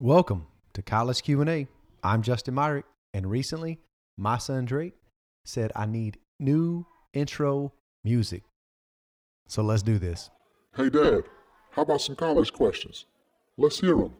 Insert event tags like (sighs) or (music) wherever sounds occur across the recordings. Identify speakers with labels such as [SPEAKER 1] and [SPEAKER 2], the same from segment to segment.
[SPEAKER 1] Welcome to College Q&A. I'm Justin Myrick, and recently my son Drake said I need new intro music. So let's do this.
[SPEAKER 2] Hey, Dad, how about some college questions? Let's hear them.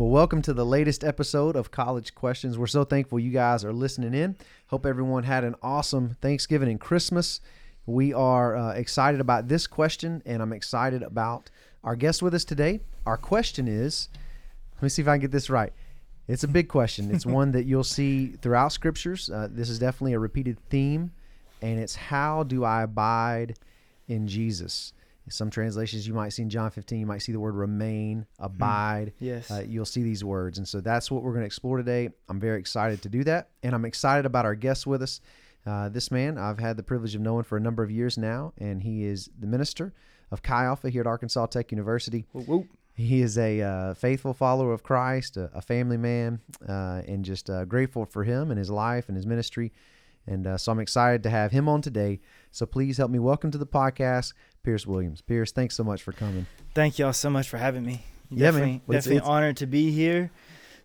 [SPEAKER 1] Well, welcome to the latest episode of College Questions. We're so thankful you guys are listening in. Hope everyone had an awesome Thanksgiving and Christmas. We are uh, excited about this question, and I'm excited about our guest with us today. Our question is let me see if I can get this right. It's a big question. It's (laughs) one that you'll see throughout scriptures. Uh, this is definitely a repeated theme, and it's how do I abide in Jesus? Some translations you might see in John 15, you might see the word remain, abide.
[SPEAKER 3] Yes.
[SPEAKER 1] Uh, you'll see these words. And so that's what we're going to explore today. I'm very excited to do that. And I'm excited about our guest with us. Uh, this man I've had the privilege of knowing for a number of years now, and he is the minister of Chi Alpha here at Arkansas Tech University.
[SPEAKER 3] Whoop, whoop.
[SPEAKER 1] He is a uh, faithful follower of Christ, a, a family man, uh, and just uh, grateful for him and his life and his ministry. And uh, so I'm excited to have him on today. So please help me welcome to the podcast, Pierce Williams. Pierce, thanks so much for coming.
[SPEAKER 3] Thank y'all so much for having me.
[SPEAKER 1] Yeah, man.
[SPEAKER 3] definitely,
[SPEAKER 1] Well,
[SPEAKER 3] definitely
[SPEAKER 1] it's-
[SPEAKER 3] honored to be here.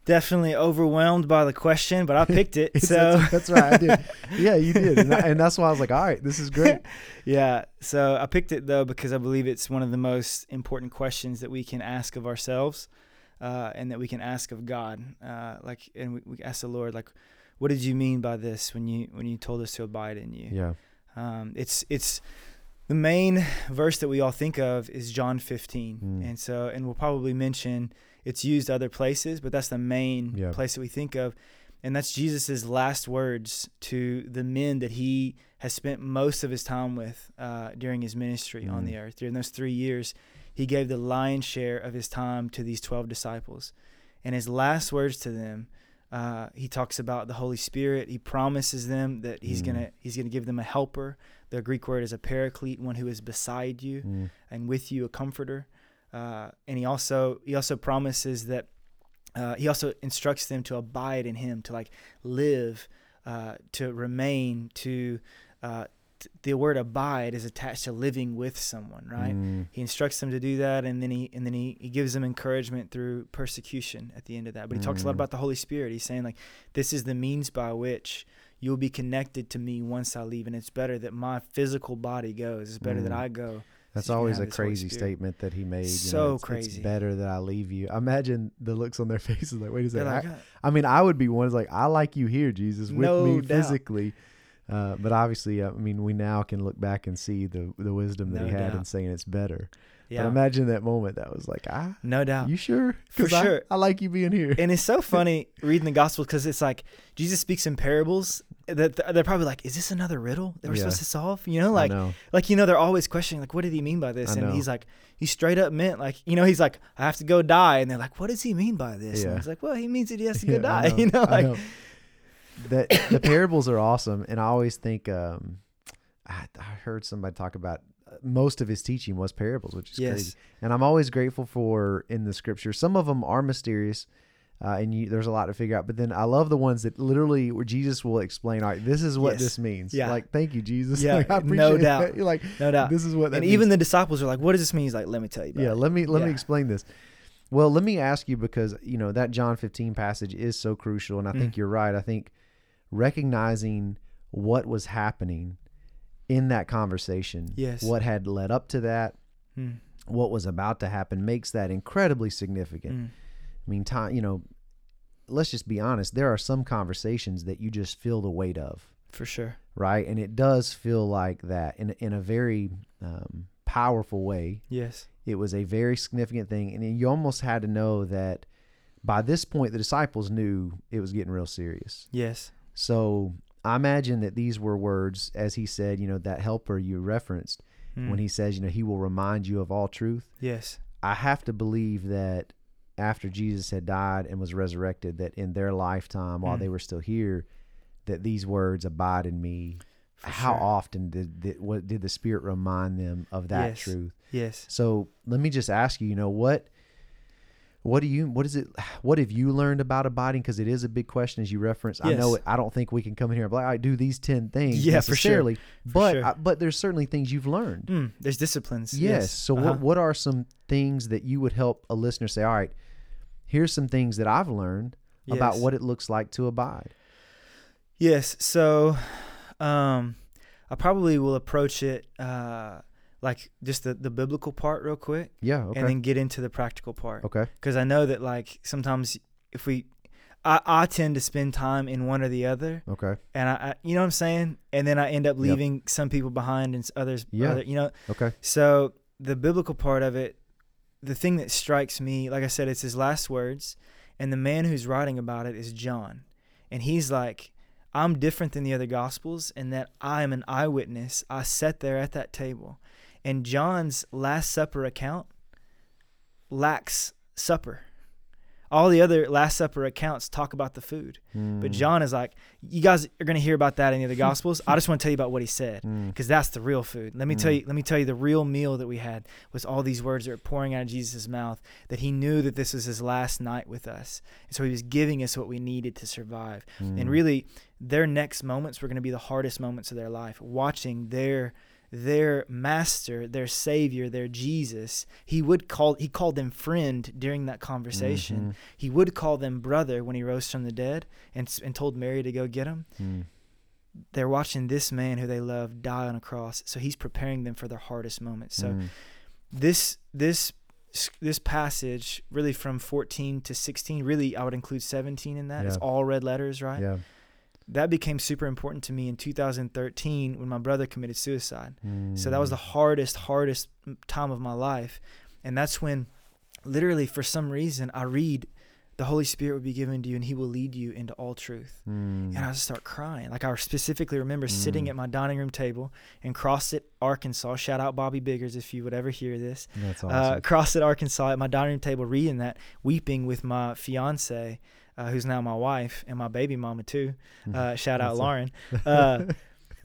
[SPEAKER 3] Definitely overwhelmed by the question, but I (laughs) picked it. So
[SPEAKER 1] that's, that's right, I did. (laughs) Yeah, you did, and, I- and that's why I was like, all right, this is great. (laughs)
[SPEAKER 3] yeah, so I picked it though because I believe it's one of the most important questions that we can ask of ourselves, uh, and that we can ask of God. Uh, like, and we, we ask the Lord, like, what did you mean by this when you when you told us to abide in you?
[SPEAKER 1] Yeah,
[SPEAKER 3] Um, it's it's the main verse that we all think of is John 15,
[SPEAKER 1] Mm.
[SPEAKER 3] and so and we'll probably mention it's used other places, but that's the main
[SPEAKER 1] Yeah.
[SPEAKER 3] place that we think of, and that's Jesus's last words to the men that he has spent most of his time with uh, during his ministry on
[SPEAKER 1] Mm.
[SPEAKER 3] the earth. During those three years, he gave the lion's share of his time to these 12 disciples, and his last words to them. Uh, he talks about the Holy Spirit. He promises them that he's
[SPEAKER 1] Mm.
[SPEAKER 3] gonna he's gonna give them a helper. The Greek word is a paraclete, one who is beside you
[SPEAKER 1] Mm.
[SPEAKER 3] and with you, a comforter. Uh, and he also he also promises that uh, he also instructs them to abide in him, to like live, uh, to remain, to uh, the word abide is attached to living with someone, right?
[SPEAKER 1] Mm.
[SPEAKER 3] He instructs them to do that, and then he and then he, he gives them encouragement through persecution at the end of that. But he talks a lot
[SPEAKER 1] Mm.
[SPEAKER 3] about the Holy Spirit. He's saying like this is the means by which you'll be connected to me once I leave, and it's better that my physical body goes. It's better that
[SPEAKER 1] Mm.
[SPEAKER 3] I go.
[SPEAKER 1] That's
[SPEAKER 3] so you can
[SPEAKER 1] always a crazy statement that he made. you
[SPEAKER 3] So
[SPEAKER 1] it's- It's
[SPEAKER 3] crazy.
[SPEAKER 1] better that I leave you. Imagine the looks on their (laughs) faces like, wait a second.
[SPEAKER 3] like,
[SPEAKER 1] I, I mean, I would be one who's like, I like you here, Jesus, with
[SPEAKER 3] No
[SPEAKER 1] me
[SPEAKER 3] doubt.
[SPEAKER 1] physically. Uh, but obviously, uh, I mean, we now can look back and see the the wisdom that
[SPEAKER 3] No
[SPEAKER 1] he had in saying it's better.
[SPEAKER 3] yeah,
[SPEAKER 1] But imagine that moment. That was like, ah,
[SPEAKER 3] no doubt.
[SPEAKER 1] you sure?
[SPEAKER 3] For
[SPEAKER 1] I-
[SPEAKER 3] sure.
[SPEAKER 1] I, like you being here.
[SPEAKER 3] and it's so (laughs) funny reading the gospel because it's like Jesus speaks in parables that they're probably like, is this another riddle that we're
[SPEAKER 1] Yeah.
[SPEAKER 3] supposed to solve? You know, like
[SPEAKER 1] know.
[SPEAKER 3] like you know they're always questioning like what did he mean by this and he's like he straight up meant like you know he's like i have to go die and they're like what does he mean by this
[SPEAKER 1] Yeah.
[SPEAKER 3] and he's like well he means that he has to
[SPEAKER 1] Yeah,
[SPEAKER 3] go die (laughs) you know like
[SPEAKER 1] know. That the parables are awesome, and I always think um, I, I heard somebody talk about uh, most of his teaching was parables, which is
[SPEAKER 3] Yes.
[SPEAKER 1] crazy. And I'm always grateful for in the scripture. Some of them are mysterious. Uh, and you, there's a lot to figure out, but then I love the ones that literally where Jesus will explain. All right, this is what
[SPEAKER 3] Yes.
[SPEAKER 1] this means.
[SPEAKER 3] Yeah.
[SPEAKER 1] like thank you, Jesus. (laughs)
[SPEAKER 3] Yeah,
[SPEAKER 1] like, I
[SPEAKER 3] no
[SPEAKER 1] appreciate
[SPEAKER 3] doubt. (laughs)
[SPEAKER 1] like,
[SPEAKER 3] no doubt
[SPEAKER 1] this is what that
[SPEAKER 3] and
[SPEAKER 1] means.
[SPEAKER 3] even the disciples are like what does this mean he's like let me tell you
[SPEAKER 1] yeah
[SPEAKER 3] it.
[SPEAKER 1] let me let me explain this well let me ask you because you know that john 15 passage is so crucial and i think
[SPEAKER 3] Mm.
[SPEAKER 1] you're right i think recognizing what was happening in that conversation.
[SPEAKER 3] Yes.
[SPEAKER 1] what had led up to that.
[SPEAKER 3] Mm,
[SPEAKER 1] what was about to happen makes that incredibly significant.
[SPEAKER 3] Mm.
[SPEAKER 1] i mean time you know let's just be honest there are some conversations that you just feel the weight of.
[SPEAKER 3] For sure.
[SPEAKER 1] Right? And it does feel like that in, in a very um, powerful way.
[SPEAKER 3] Yes.
[SPEAKER 1] It was a very significant thing, and you almost had to know that by this point the disciples knew it was getting real serious.
[SPEAKER 3] yes
[SPEAKER 1] So I imagine that these were words, as he said, you know, that helper you referenced
[SPEAKER 3] Mm.
[SPEAKER 1] when he says, you know, he will remind you of all truth.
[SPEAKER 3] yes
[SPEAKER 1] I have to believe that after Jesus had died and was resurrected, that in their lifetime, while
[SPEAKER 3] Mm.
[SPEAKER 1] they were still here, that these words abide in me.
[SPEAKER 3] for
[SPEAKER 1] How
[SPEAKER 3] sure.
[SPEAKER 1] often did, did what did the Spirit remind them of that
[SPEAKER 3] Yes.
[SPEAKER 1] truth?
[SPEAKER 3] yes
[SPEAKER 1] So let me just ask you, you know, what What do you? What is it? (sighs) What have you learned about abiding? Because it is a big question, as you reference. I know it. I don't think we can come in here and be like, I do these ten things
[SPEAKER 3] Yeah, for sure.
[SPEAKER 1] necessarily, but
[SPEAKER 3] sure.
[SPEAKER 1] I, but there's certainly things you've learned.
[SPEAKER 3] Mm, there's disciplines.
[SPEAKER 1] Yes. So
[SPEAKER 3] Uh-huh.
[SPEAKER 1] what what are some things that you would help a listener say? All right, here's some things that I've learned about what it looks like to abide.
[SPEAKER 3] Yes. So, um, I probably will approach it uh, like just the, the biblical part real quick,
[SPEAKER 1] Yeah. Okay.
[SPEAKER 3] and then get into the practical part.
[SPEAKER 1] okay.
[SPEAKER 3] Because I know that like sometimes if we, I, I tend to spend time in one or the other,
[SPEAKER 1] Okay.
[SPEAKER 3] and I, I you know what I'm saying, and then I end up
[SPEAKER 1] Yep.
[SPEAKER 3] leaving some people behind and others.
[SPEAKER 1] Yeah.
[SPEAKER 3] other- you know.
[SPEAKER 1] Okay.
[SPEAKER 3] So the biblical part of it, the thing that strikes me, like I said, it's his last words, and the man who's writing about it is John, and he's like, I'm different than the other gospels in that I am an eyewitness. I sat there at that table, and John's Last Supper account lacks supper. All the other Last Supper accounts talk about the food, but
[SPEAKER 1] Mm,
[SPEAKER 3] John is like, you guys are going to hear about that in the other (laughs) gospels. I just want to tell you about what he said
[SPEAKER 1] mm,
[SPEAKER 3] because that's the real food. Let me tell
[SPEAKER 1] Mm.
[SPEAKER 3] you. Let me tell you the real meal that we had was all these words that were pouring out of Jesus' mouth. That he knew that this was his last night with us, and so he was giving us what we needed to survive.
[SPEAKER 1] mm,
[SPEAKER 3] And really, their next moments were going to be the hardest moments of their life. Watching their their master, their savior, their Jesus. He would call he called them friend during that conversation.
[SPEAKER 1] mhm,
[SPEAKER 3] He would call them brother when he rose from the dead and and told Mary to go get him.
[SPEAKER 1] Mm,
[SPEAKER 3] they're watching this man who they love die on a cross so he's preparing them for their hardest moments so
[SPEAKER 1] mm,
[SPEAKER 3] this this this passage really from 14 to 16 really i would include 17 in that. It's all red letters right?
[SPEAKER 1] Yeah.
[SPEAKER 3] That became super important to me in 2013 when my brother committed suicide so that was the
[SPEAKER 1] mm,
[SPEAKER 3] hardest hardest time of my life and that's when literally for some reason i read the holy spirit will be given to you and he will lead you into all truth
[SPEAKER 1] mm,
[SPEAKER 3] and I just start crying. Like I specifically remember sitting
[SPEAKER 1] Mm.
[SPEAKER 3] at my dining room table in Crossett, Arkansas. Shout out Bobby Biggers if you would ever hear this.
[SPEAKER 1] That's
[SPEAKER 3] Uh,
[SPEAKER 1] awesome.
[SPEAKER 3] Crossett, Arkansas, at my dining room table, reading that, weeping with my fiance, uh, who's now my wife and my baby mama too. Uh, (laughs) shout out Lauren. (laughs) Uh,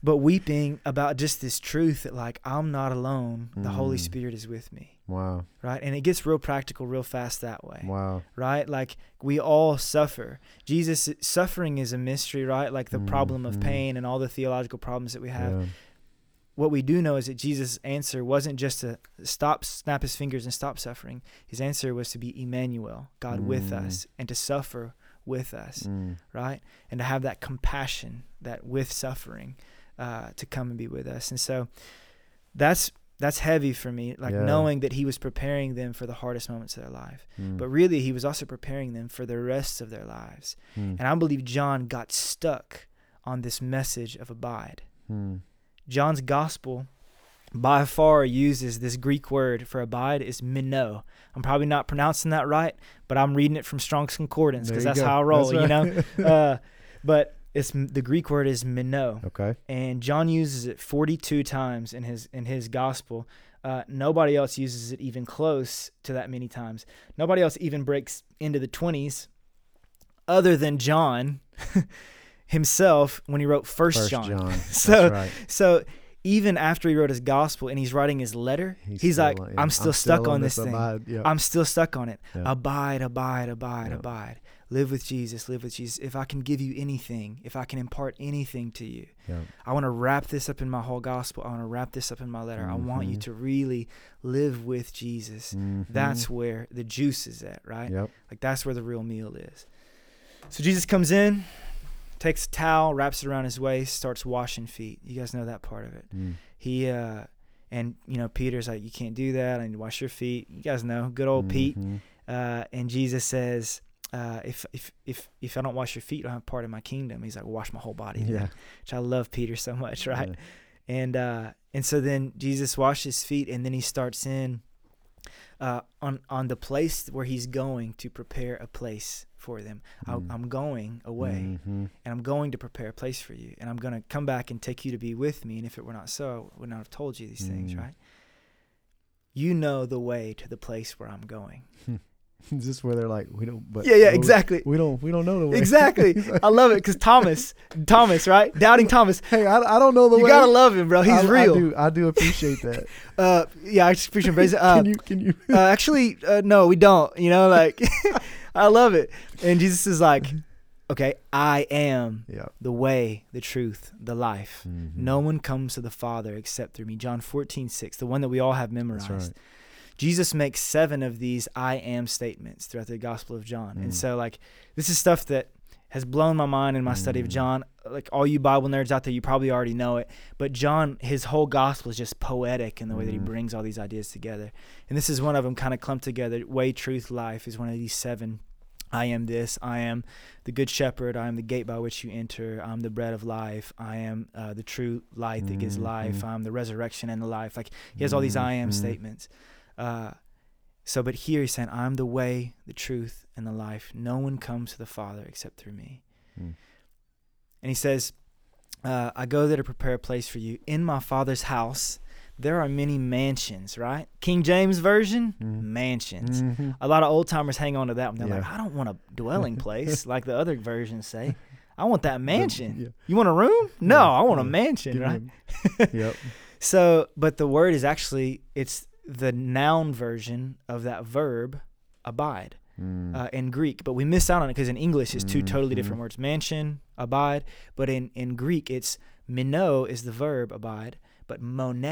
[SPEAKER 3] but weeping about just this truth that like I'm not alone. The Holy
[SPEAKER 1] Mm.
[SPEAKER 3] Spirit is with me.
[SPEAKER 1] wow.
[SPEAKER 3] Right, and it gets real practical real fast that way
[SPEAKER 1] Wow.
[SPEAKER 3] right? Like we all suffer. Jesus suffering is a mystery, right? Like the problem of
[SPEAKER 1] Mhm.
[SPEAKER 3] pain and all the theological problems that we have.
[SPEAKER 1] Yeah.
[SPEAKER 3] What we do know is that Jesus' answer wasn't just to stop, snap his fingers and stop suffering. His answer was to be Emmanuel, God with
[SPEAKER 1] Mm.
[SPEAKER 3] us, and to suffer with us,
[SPEAKER 1] Mm,
[SPEAKER 3] right? And to have that compassion, that with suffering, uh, to come and be with us. And so that's that's heavy for me, like
[SPEAKER 1] Yeah.
[SPEAKER 3] knowing that he was preparing them for the hardest moments of their life.
[SPEAKER 1] mm,
[SPEAKER 3] But really, he was also preparing them for the rest of their lives.
[SPEAKER 1] mm,
[SPEAKER 3] And I believe John got stuck on this message of abide.
[SPEAKER 1] mm,
[SPEAKER 3] John's gospel by far uses this Greek word for abide is meno. I'm probably not pronouncing that right, but I'm reading it from Strong's Concordance because that's
[SPEAKER 1] go.
[SPEAKER 3] how I roll,
[SPEAKER 1] That's
[SPEAKER 3] you know. (laughs) Uh, but it's the Greek word is meno
[SPEAKER 1] okay.
[SPEAKER 3] and John uses it 42 times in his in his gospel. Uh, nobody else uses it even close to that many times. Nobody else even breaks into the 20s, other than John (laughs) himself when he wrote First,
[SPEAKER 1] First
[SPEAKER 3] John.
[SPEAKER 1] John. (laughs)
[SPEAKER 3] So-
[SPEAKER 1] right.
[SPEAKER 3] So even after he wrote his gospel and he's writing his letter, he's,
[SPEAKER 1] still
[SPEAKER 3] like,
[SPEAKER 1] yeah,
[SPEAKER 3] "I'm still stuck on this thing. I'm still stuck on it. Abide, abide, abide, abide. Live with Jesus, live with Jesus. If I can give you anything, if I can impart anything to you. I want to wrap this up in my whole gospel. I want to wrap this up in my letter. I want you
[SPEAKER 1] Mhm.
[SPEAKER 3] to really live with Jesus.
[SPEAKER 1] Mhm.
[SPEAKER 3] That's where the juice is at, right?
[SPEAKER 1] Yep.
[SPEAKER 3] Like that's where the real meal is. So Jesus comes in, takes a towel, wraps it around his waist, starts washing feet. You guys know that part of it.
[SPEAKER 1] Mm.
[SPEAKER 3] He uh and you know Peter's like, you can't do that. I need to wash your feet. You guys know, good old Pete.
[SPEAKER 1] Mhm.
[SPEAKER 3] Uh, and Jesus says, uh, if if if if I don't wash your feet, I don't have part of my kingdom. He's like, wash my whole body. then."
[SPEAKER 1] Yeah.
[SPEAKER 3] Which I love Peter so much, right?
[SPEAKER 1] Yeah.
[SPEAKER 3] and uh and so then Jesus washes his feet and then he starts in uh on on the place where he's going to prepare a place for them. I,
[SPEAKER 1] Mm.
[SPEAKER 3] I'm going away
[SPEAKER 1] Mhm.
[SPEAKER 3] and I'm going to prepare a place for you and I'm going to come back and take you to be with me and if it were not so I would not have told you these things,
[SPEAKER 1] Mm.
[SPEAKER 3] right? You know the way to the place where I'm going. (laughs)
[SPEAKER 1] Is this where they're like, we don't? But
[SPEAKER 3] Yeah, yeah, exactly.
[SPEAKER 1] We don't. We don't know the way.
[SPEAKER 3] Exactly. (laughs)
[SPEAKER 1] Like,
[SPEAKER 3] I love it because Thomas, Thomas, right? Doubting Thomas.
[SPEAKER 1] hey, I, I don't know the
[SPEAKER 3] You
[SPEAKER 1] way.
[SPEAKER 3] gotta love him, bro. He's
[SPEAKER 1] I,
[SPEAKER 3] real.
[SPEAKER 1] I do. I do appreciate that. (laughs)
[SPEAKER 3] Uh, yeah, I just appreciate him. It. Uh,
[SPEAKER 1] can you? Can you?
[SPEAKER 3] uh, actually, uh, no, we don't. You know, like I love it. And Jesus is like, (laughs) okay, I am
[SPEAKER 1] Yeah.
[SPEAKER 3] the way, the truth, the life.
[SPEAKER 1] Mhm.
[SPEAKER 3] No one comes to the Father except through me. John 14, 6, the one that we all have memorized.
[SPEAKER 1] Right.
[SPEAKER 3] Jesus makes seven of these I am statements throughout the Gospel of John. And
[SPEAKER 1] Mm.
[SPEAKER 3] so, like, this is stuff that has blown my mind in my study of
[SPEAKER 1] Mm.
[SPEAKER 3] John. Like, all you Bible nerds out there, you probably already know it. But John, his whole Gospel is just poetic in the way that he
[SPEAKER 1] Mm.
[SPEAKER 3] brings all these ideas together. And this is one of them kind of clumped together. Way, truth, life is one of these seven. I am this. I am the good shepherd. I am the gate by which you enter. I'm the bread of life. I am uh, the true light that gives life.
[SPEAKER 1] Mhm.
[SPEAKER 3] I'm the resurrection and the life. Like he has all these I am statements. Uh, so, but here he's saying, I'm the way, the truth, and the life. No one comes to the Father except through me.
[SPEAKER 1] Mm.
[SPEAKER 3] And he says, uh, I go there to prepare a place for you. In my Father's house, there are many mansions, right? King James Version,
[SPEAKER 1] Mhm.
[SPEAKER 3] mansions.
[SPEAKER 1] Mhm.
[SPEAKER 3] A lot of old timers hang on to that one. They're like, I don't want a dwelling place (laughs) like the other versions say. I want that mansion.
[SPEAKER 1] yeah.
[SPEAKER 3] You want a room? No,
[SPEAKER 1] Yeah,
[SPEAKER 3] I want a mansion,
[SPEAKER 1] Give
[SPEAKER 3] right?
[SPEAKER 1] yep. (laughs)
[SPEAKER 3] So, but the word is actually it's the noun version of that verb, abide,
[SPEAKER 1] Mm.
[SPEAKER 3] uh, in Greek. But we miss out on it because in English it's 2 totally
[SPEAKER 1] Mhm.
[SPEAKER 3] different words: mansion, abide. But in in Greek it's mino is the verb abide, but mone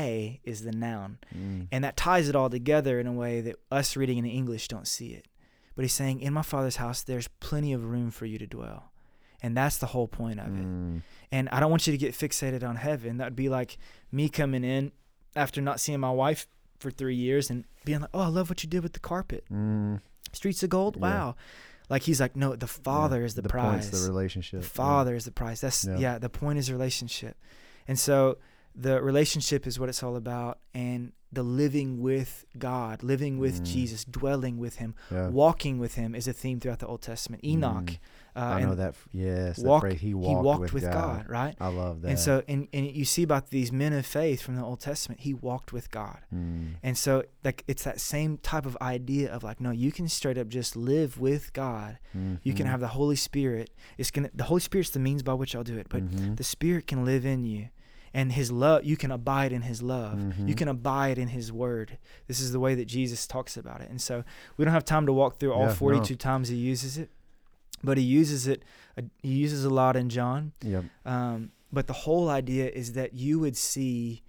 [SPEAKER 3] is the noun,
[SPEAKER 1] Mm.
[SPEAKER 3] and that ties it all together in a way that us reading in English don't see it. But he's saying, in my Father's house, there's plenty of room for you to dwell. And that's the whole point of it.
[SPEAKER 1] Mm.
[SPEAKER 3] And I don't want you to get fixated on heaven. That would be like me coming in after not seeing my wife for three years and being like, oh, I love what you did with the carpet.
[SPEAKER 1] Mm.
[SPEAKER 3] Streets of gold?
[SPEAKER 1] Yeah.
[SPEAKER 3] Wow. Like he's like, no, the Father
[SPEAKER 1] Yeah.
[SPEAKER 3] is the,
[SPEAKER 1] the
[SPEAKER 3] prize.
[SPEAKER 1] The relationship.
[SPEAKER 3] The
[SPEAKER 1] Yeah.
[SPEAKER 3] Father is the prize. That's,
[SPEAKER 1] Yeah.
[SPEAKER 3] yeah. the point is relationship. And so the relationship is what it's all about. And the living with God, living with
[SPEAKER 1] Mm.
[SPEAKER 3] Jesus, dwelling with Him,
[SPEAKER 1] Yeah.
[SPEAKER 3] walking with Him is a theme throughout the Old Testament. Enoch.
[SPEAKER 1] Mm.
[SPEAKER 3] Uh,
[SPEAKER 1] I know that. Yes. that
[SPEAKER 3] walk-
[SPEAKER 1] phrase, he
[SPEAKER 3] he
[SPEAKER 1] walked,
[SPEAKER 3] walked,
[SPEAKER 1] with, God.
[SPEAKER 3] right?
[SPEAKER 1] I love that.
[SPEAKER 3] And so, and, and you see about these men of faith from the Old Testament, he walked with God.
[SPEAKER 1] Mm.
[SPEAKER 3] And so, like, it's that same type of idea of like, no, you can straight up just live with God. You can
[SPEAKER 1] Mhm.
[SPEAKER 3] have the Holy Spirit. It's gonna, the Holy Spirit's the means by which I'll do it, but
[SPEAKER 1] Mhm.
[SPEAKER 3] the Spirit can live in you. And his love, you can abide in his love. You
[SPEAKER 1] Mhm.
[SPEAKER 3] can abide in his word. This is the way that Jesus talks about it. And so we don't have time to walk through all
[SPEAKER 1] Yeah, no.
[SPEAKER 3] 42 times he uses it, but he uses it, uh, he uses a lot in John.
[SPEAKER 1] Yep.
[SPEAKER 3] Um, but the whole idea is that you would see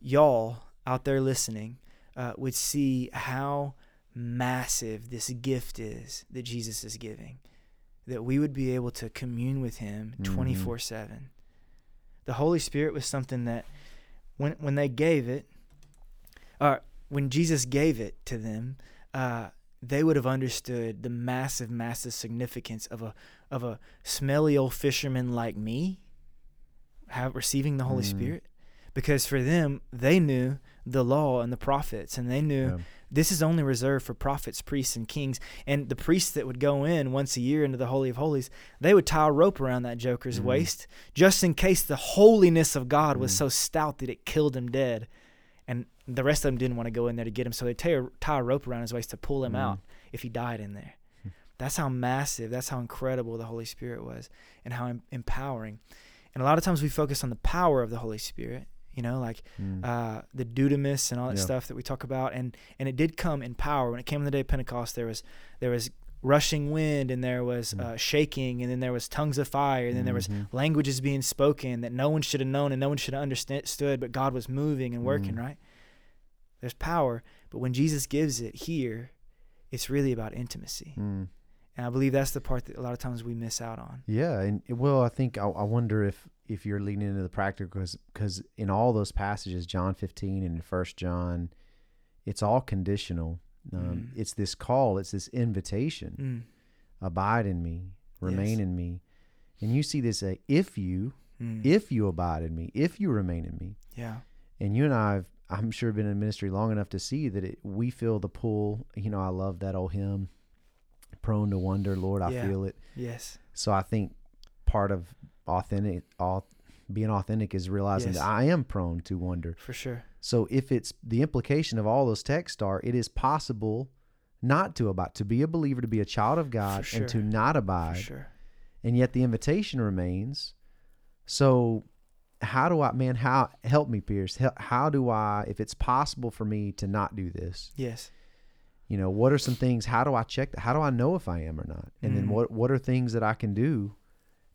[SPEAKER 3] y'all out there listening uh, would see how massive this gift is that Jesus is giving. That we would be able to commune with Him
[SPEAKER 1] Mhm.
[SPEAKER 3] 24 7. The Holy Spirit was something that when, when they gave it, or when Jesus gave it to them, uh, they would have understood the massive, massive significance of a of a smelly old fisherman like me have receiving the Holy
[SPEAKER 1] Mm.
[SPEAKER 3] Spirit. Because for them, they knew the law and the prophets, and they knew
[SPEAKER 1] Yeah.
[SPEAKER 3] this is only reserved for prophets, priests, and kings. And the priests that would go in once a year into the Holy of Holies, they would tie a rope around that joker's
[SPEAKER 1] Mhm.
[SPEAKER 3] waist just in case the holiness of God was
[SPEAKER 1] Mhm.
[SPEAKER 3] so stout that it killed him dead. The rest of them didn't want to go in there to get him, so they tie a, tie a rope around his waist to pull him
[SPEAKER 1] Mhm.
[SPEAKER 3] out if he died in there. That's how massive, that's how incredible the Holy Spirit was and how em- empowering. And a lot of times we focus on the power of the Holy Spirit, you know, like
[SPEAKER 1] Mm.
[SPEAKER 3] uh, the dunamis and all that
[SPEAKER 1] Yeah.
[SPEAKER 3] stuff that we talk about, and and it did come in power. When it came on the day of Pentecost, there was there was rushing wind, and there was
[SPEAKER 1] Mm.
[SPEAKER 3] uh, shaking, and then there was tongues of fire, and then there was
[SPEAKER 1] Mhm.
[SPEAKER 3] languages being spoken that no one should have known and no one should have understood, but God was moving and working.
[SPEAKER 1] Mm.
[SPEAKER 3] Right? There's power, but when Jesus gives it here, it's really about intimacy,
[SPEAKER 1] Mm.
[SPEAKER 3] and I believe that's the part that a lot of times we miss out on.
[SPEAKER 1] Yeah, and well, I think I, I wonder if if you're leaning into the practical because in all those passages, John 15 and First John, it's all conditional. Um,
[SPEAKER 3] Mm.
[SPEAKER 1] It's this call. It's this invitation.
[SPEAKER 3] Mm.
[SPEAKER 1] Abide in me. Remain
[SPEAKER 3] Yes.
[SPEAKER 1] in me. And you see this uh, if you
[SPEAKER 3] Mm.
[SPEAKER 1] if you abide in me, if you remain in me.
[SPEAKER 3] yeah,
[SPEAKER 1] And you and I have, I'm sure, been in ministry long enough to see that it, we feel the pull. You know, I love that old hymn, prone to wonder, Lord, I
[SPEAKER 3] Yeah.
[SPEAKER 1] feel it.
[SPEAKER 3] yes,
[SPEAKER 1] So I think part of authentic, au- being authentic is realizing
[SPEAKER 3] Yes.
[SPEAKER 1] that I am prone to wonder.
[SPEAKER 3] for sure.
[SPEAKER 1] So if it's the implication of all those texts are, it is possible not to abide, to be a believer, to be a child of God,
[SPEAKER 3] For
[SPEAKER 1] and to
[SPEAKER 3] sure.
[SPEAKER 1] not
[SPEAKER 3] For
[SPEAKER 1] abide.
[SPEAKER 3] sure.
[SPEAKER 1] And yet the invitation remains. So, how do I, man? How help me, Pierce? How, how do I, if it's possible for me to not do this?
[SPEAKER 3] Yes.
[SPEAKER 1] You know, what are some things? How do I check? How do I know if I am or not? And then
[SPEAKER 3] Mm.
[SPEAKER 1] what what are things that I can do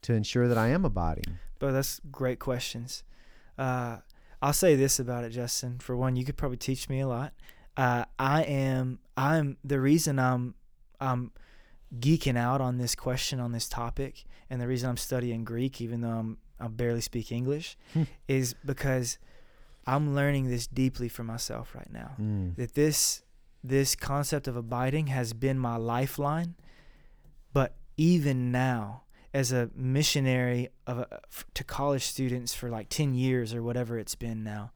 [SPEAKER 1] to ensure that I am abiding?
[SPEAKER 3] But that's great questions. Uh, I'll say this about it, Justin. For one, you could probably teach me a lot. Uh, I am. I'm the reason I'm. I'm geeking out on this question on this topic, and the reason I'm studying Greek, even though I'm I barely speak English, (laughs)
[SPEAKER 1] Hmm.
[SPEAKER 3] is because I'm learning this deeply for myself right now.
[SPEAKER 1] Mm.
[SPEAKER 3] That this this concept of abiding has been my lifeline, but even now, as a missionary of a, f- to college students for like 10 years or whatever it's been now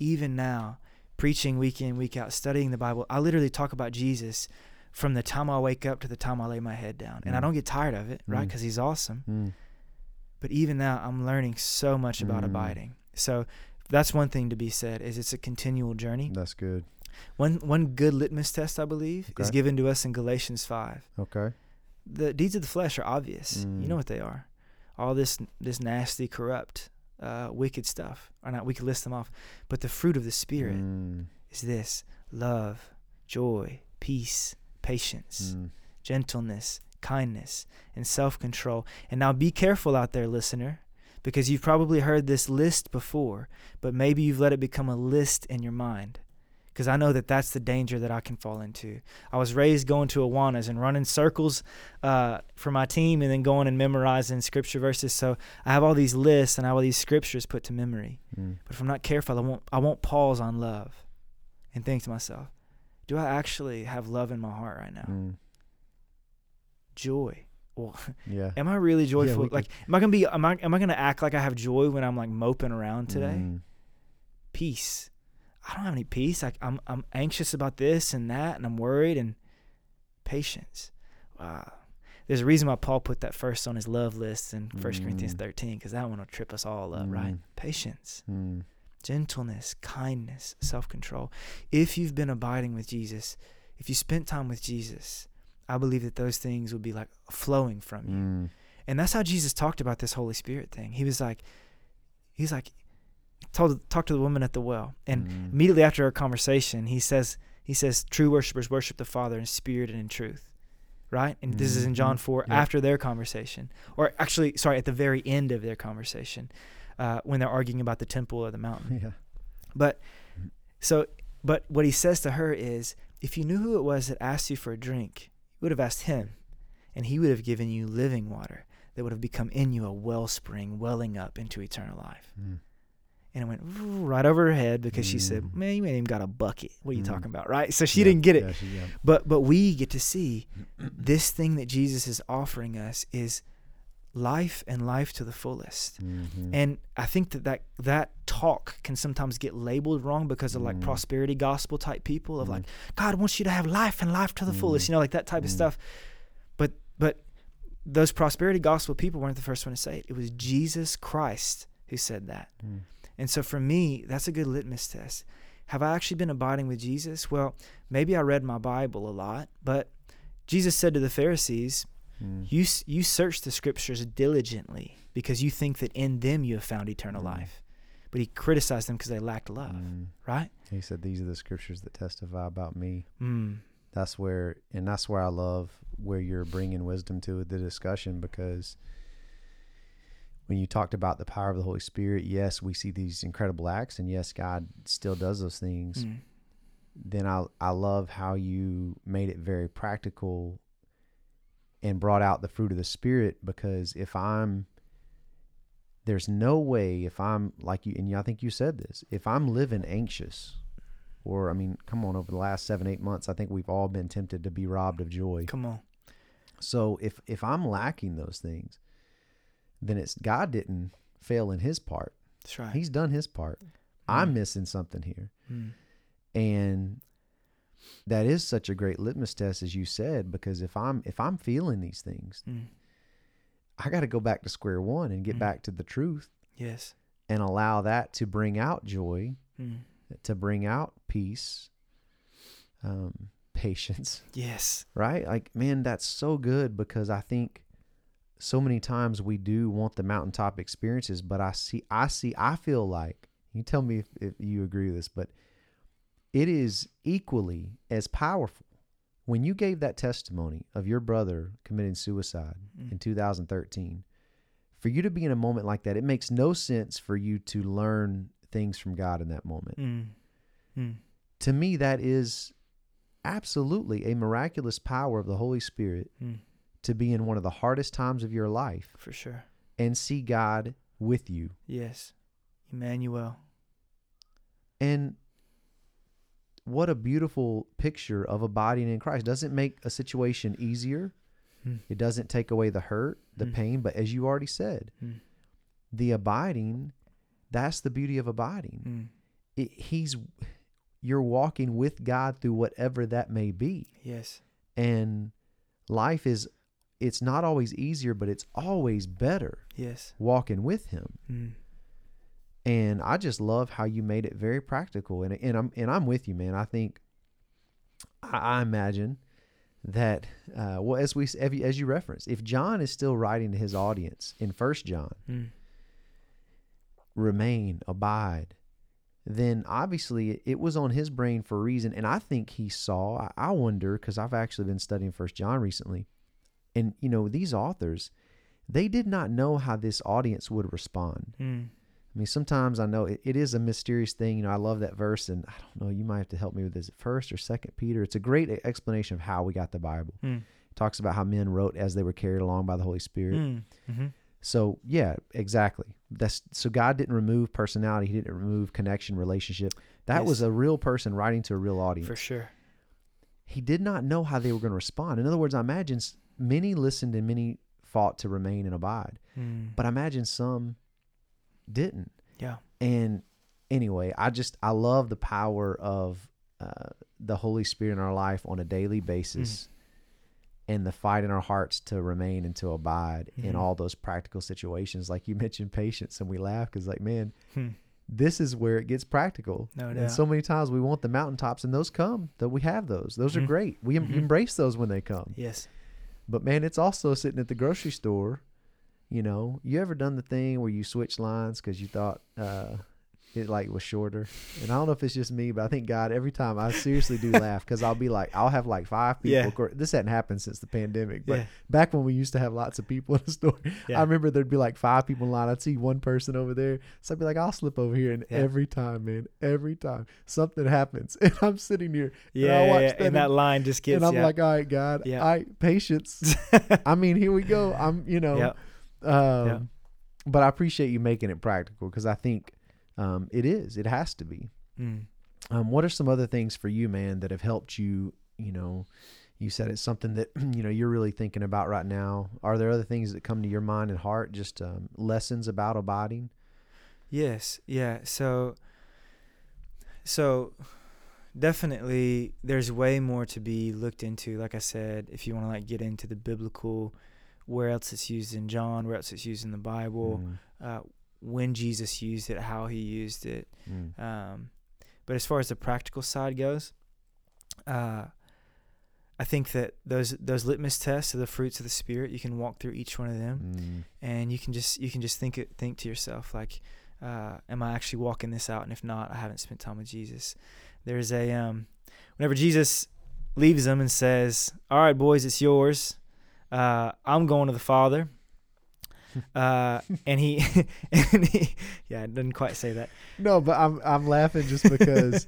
[SPEAKER 3] even now preaching week in week out studying the bible i literally talk about jesus from the time i wake up to the time i lay my head down and i
[SPEAKER 1] Mm.
[SPEAKER 3] don't get tired of it right
[SPEAKER 1] Mm.
[SPEAKER 3] because he's awesome
[SPEAKER 1] Mm.
[SPEAKER 3] But even now i'm learning so much about
[SPEAKER 1] Mm.
[SPEAKER 3] abiding so that's one thing to be said is it's a continual journey
[SPEAKER 1] That's good.
[SPEAKER 3] one one good litmus test i believe is given to us in galatians 5
[SPEAKER 1] Okay.
[SPEAKER 3] the deeds of the flesh are obvious.
[SPEAKER 1] Mm.
[SPEAKER 3] You know what they are. All this this nasty, corrupt, uh, wicked stuff. Or not, we could list them off. But the fruit of the spirit
[SPEAKER 1] Mm.
[SPEAKER 3] is this: love, joy, peace, patience,
[SPEAKER 1] Mm.
[SPEAKER 3] gentleness, kindness, and self-control. And now be careful out there, listener, because you've probably heard this list before, but maybe you've let it become a list in your mind. Because I know that that's the danger that I can fall into. I was raised going to Awanas and running circles uh, for my team and then going and memorizing scripture verses. So I have all these lists and I have all these scriptures put to memory.
[SPEAKER 1] Mm.
[SPEAKER 3] But if I'm not careful, I won't I won't pause on love and think to myself, do I actually have love in my heart right now?
[SPEAKER 1] Mm.
[SPEAKER 3] Joy. Well,
[SPEAKER 1] Yeah.
[SPEAKER 3] am I really joyful?
[SPEAKER 1] we
[SPEAKER 3] like, am I gonna be? Am I? Am I gonna act like I have joy when I'm like moping around today?
[SPEAKER 1] Mm.
[SPEAKER 3] Peace. I don't have any peace. Like, I'm I'm anxious about this and that, and I'm worried. And patience. Wow. There's a reason why Paul put that first on his love list in First Corinthians
[SPEAKER 1] Mm.
[SPEAKER 3] 13, because that one will trip us all up, right?
[SPEAKER 1] Mm.
[SPEAKER 3] Patience
[SPEAKER 1] Mm.
[SPEAKER 3] gentleness, kindness, self control. If you've been abiding with Jesus, if you spent time with Jesus, I believe that those things will be like flowing from you.
[SPEAKER 1] Mm.
[SPEAKER 3] And that's how Jesus talked about this Holy Spirit thing. He was like, he's like, told talked to the woman at the well, and
[SPEAKER 1] Mm.
[SPEAKER 3] immediately after our conversation, he says, he says, true worshipers worship the Father in spirit and in truth. Right? And this is in John
[SPEAKER 1] Mhm.
[SPEAKER 3] 4
[SPEAKER 1] Yep.
[SPEAKER 3] after their conversation. Or actually, sorry, at the very end of their conversation, uh, when they're arguing about the temple or the mountain. (laughs)
[SPEAKER 1] Yeah.
[SPEAKER 3] But so, but what he says to her is, if you knew who it was that asked you for a drink, you would have asked him, and he would have given you living water that would have become in you a wellspring welling up into eternal life.
[SPEAKER 1] Mm.
[SPEAKER 3] And it went right over her head because she said,
[SPEAKER 1] Mm.
[SPEAKER 3] "Man, you ain't even got a bucket. What are you
[SPEAKER 1] Mm.
[SPEAKER 3] talking about?" Right? So she
[SPEAKER 1] Yeah,
[SPEAKER 3] didn't get it.
[SPEAKER 1] yeah, she- yeah.
[SPEAKER 3] But but we get to see this thing that Jesus is offering us is life and life to the fullest.
[SPEAKER 1] Mhm.
[SPEAKER 3] And I think that, that that talk can sometimes get labeled wrong because of like
[SPEAKER 1] Mm.
[SPEAKER 3] prosperity gospel type people of
[SPEAKER 1] Mm.
[SPEAKER 3] like God wants you to have life and life to the fullest,
[SPEAKER 1] Mm.
[SPEAKER 3] you know, like that type of
[SPEAKER 1] Mm.
[SPEAKER 3] stuff. But but those prosperity gospel people weren't the first one to say it. It was Jesus Christ who said that.
[SPEAKER 1] Mm.
[SPEAKER 3] And so for me, that's a good litmus test. Have I actually been abiding with Jesus? Well, maybe I read my Bible a lot, but Jesus said to the Pharisees,
[SPEAKER 1] Mm.
[SPEAKER 3] you you search the scriptures diligently because you think that in them you have found eternal
[SPEAKER 1] Mm.
[SPEAKER 3] life. But he criticized them because they lacked love,
[SPEAKER 1] Mm.
[SPEAKER 3] right?
[SPEAKER 1] He said, "These are the scriptures that testify about me."
[SPEAKER 3] Mm.
[SPEAKER 1] That's where, and that's where I love where you're bringing wisdom to the discussion because when you talked about the power of the Holy Spirit, yes, we see these incredible acts, and yes, God still does those things.
[SPEAKER 3] Mm.
[SPEAKER 1] Then I I love how you made it very practical and brought out the fruit of the Spirit because if I'm there's no way if I'm like you and I think you said this if I'm living anxious or I mean come on over the last seven eight months I think we've all been tempted to be robbed of joy
[SPEAKER 3] Come on.
[SPEAKER 1] so if if I'm lacking those things then it's God didn't fail in his part
[SPEAKER 3] That's right.
[SPEAKER 1] he's done his part I'm
[SPEAKER 3] Mm.
[SPEAKER 1] missing something here
[SPEAKER 3] Mm.
[SPEAKER 1] and that is such a great litmus test as you said because if I'm if I'm feeling these things
[SPEAKER 3] Mm.
[SPEAKER 1] I got to go back to square one and get
[SPEAKER 3] Mm.
[SPEAKER 1] back to the truth
[SPEAKER 3] Yes.
[SPEAKER 1] and allow that to bring out joy
[SPEAKER 3] Mm.
[SPEAKER 1] to bring out peace, um, (laughs) patience,
[SPEAKER 3] Yes.
[SPEAKER 1] right? Like, man, that's so good because I think so many times we do want the mountaintop experiences, but I see, I see, I feel like, you tell me if, if you agree with this, but it is equally as powerful when you gave that testimony of your brother committing suicide
[SPEAKER 3] Mm.
[SPEAKER 1] in 2013 for you to be in a moment like that it makes no sense for you to learn things from god in that moment
[SPEAKER 3] Mm. Mm.
[SPEAKER 1] to me that is absolutely a miraculous power of the holy spirit
[SPEAKER 3] Mm.
[SPEAKER 1] to be in one of the hardest times of your life
[SPEAKER 3] For sure.
[SPEAKER 1] and see god with you
[SPEAKER 3] Yes. Emmanuel.
[SPEAKER 1] and what a beautiful picture of abiding in christ doesn't make a situation easier
[SPEAKER 3] Mm.
[SPEAKER 1] It doesn't take away the hurt, the
[SPEAKER 3] Mm.
[SPEAKER 1] pain, but as you already said,
[SPEAKER 3] Mm.
[SPEAKER 1] the abiding, that's the beauty of abiding.
[SPEAKER 3] Mm.
[SPEAKER 1] It, he's you're walking with God through whatever that may be.
[SPEAKER 3] Yes.
[SPEAKER 1] And life is it's not always easier, but it's always better
[SPEAKER 3] Yes.
[SPEAKER 1] walking with him. And I just love how you made it very practical. And and I'm and I'm with you, man. I think I, I imagine that uh, well as we as you- as you referenced, if John is still writing to his audience in First John,
[SPEAKER 3] Mm.
[SPEAKER 1] remain, abide, then obviously it- was on his brain for a reason. And I think he saw. I, I wonder because I've actually been studying First John recently, and you know these authors, they did not know how this audience would respond.
[SPEAKER 3] Mm.
[SPEAKER 1] I mean, sometimes I know it, it is a mysterious thing. You know, I love that verse, and I don't know. You might have to help me with this. First or Second Peter. It's a great explanation of how we got the Bible.
[SPEAKER 3] Mm.
[SPEAKER 1] It talks about how men wrote as they were carried along by the Holy Spirit.
[SPEAKER 3] Mm. Mm-hmm.
[SPEAKER 1] So yeah, exactly. That's so God didn't remove personality. He didn't remove connection, relationship. That was a real person writing to a real audience.
[SPEAKER 3] For sure.
[SPEAKER 1] He did not know how they were going to respond. In other words, I imagine many listened and many fought to remain and abide,
[SPEAKER 3] Mm.
[SPEAKER 1] but I imagine some didn't.
[SPEAKER 3] Yeah.
[SPEAKER 1] And anyway, I just I love the power of uh, the Holy Spirit in our life on a daily basis, and the fight in our hearts to remain and to abide in
[SPEAKER 3] Mhm.
[SPEAKER 1] all those practical situations. Like you mentioned, patience, and we laugh because like man,
[SPEAKER 3] Hmm.
[SPEAKER 1] this is where it gets practical.
[SPEAKER 3] No
[SPEAKER 1] and so many times we want the mountaintops, and those come. That we have those. Those are
[SPEAKER 3] Mhm.
[SPEAKER 1] great. We
[SPEAKER 3] Mhm.
[SPEAKER 1] embrace those when they come.
[SPEAKER 3] Yes.
[SPEAKER 1] But man, it's also sitting at the grocery store. You know, you ever done the thing where you switch lines because you thought uh, it like was shorter? And I don't know if it's just me, but I think God every time I seriously do laugh because I'll be like, I'll have like five (laughs) people.
[SPEAKER 3] Yeah.
[SPEAKER 1] This hadn't happened since the pandemic, but
[SPEAKER 3] Yeah.
[SPEAKER 1] back when we used to have lots of people in the store,
[SPEAKER 3] Yeah.
[SPEAKER 1] I remember there'd be like five people in line. I'd see one person over there, so I'd be like, I'll slip over here, and every time, man, every time something happens, (laughs) and I'm sitting here,
[SPEAKER 3] Yeah.
[SPEAKER 1] I
[SPEAKER 3] yeah,
[SPEAKER 1] that
[SPEAKER 3] And that line just gets.
[SPEAKER 1] and I'm like, all right, God,
[SPEAKER 3] Yeah.
[SPEAKER 1] I patience. (laughs) I mean, here we go. I'm, you know. Um,
[SPEAKER 3] Yeah.
[SPEAKER 1] but I appreciate you making it practical because I think um, it is. It has to be.
[SPEAKER 3] Mm.
[SPEAKER 1] Um, what are some other things for you, man, that have helped you? You know, you said it's something that (clears throat) you know you're really thinking about right now. Are there other things that come to your mind and heart? Just um, lessons about abiding.
[SPEAKER 3] Yes, yeah. So so definitely there's way more to be looked into. Like I said, if you want to like get into the biblical where else it's used in John, where else it's used in the Bible,
[SPEAKER 1] Mm,
[SPEAKER 3] uh, when Jesus used it, how he used it.
[SPEAKER 1] mm,
[SPEAKER 3] Um, but as far as the practical side goes, uh, I think that those those litmus tests of the fruits of the spirit, you can walk through each one of them
[SPEAKER 1] mm,
[SPEAKER 3] and you can just you can just think it think to yourself like uh, am i actually walking this out? And if not i haven't spent time with jesus. There's a um whenever jesus leaves them and says all right boys it's yours uh, i'm going to the father uh, and he (laughs) and he yeah it doesn't quite say that
[SPEAKER 1] No, but I'm I'm laughing just because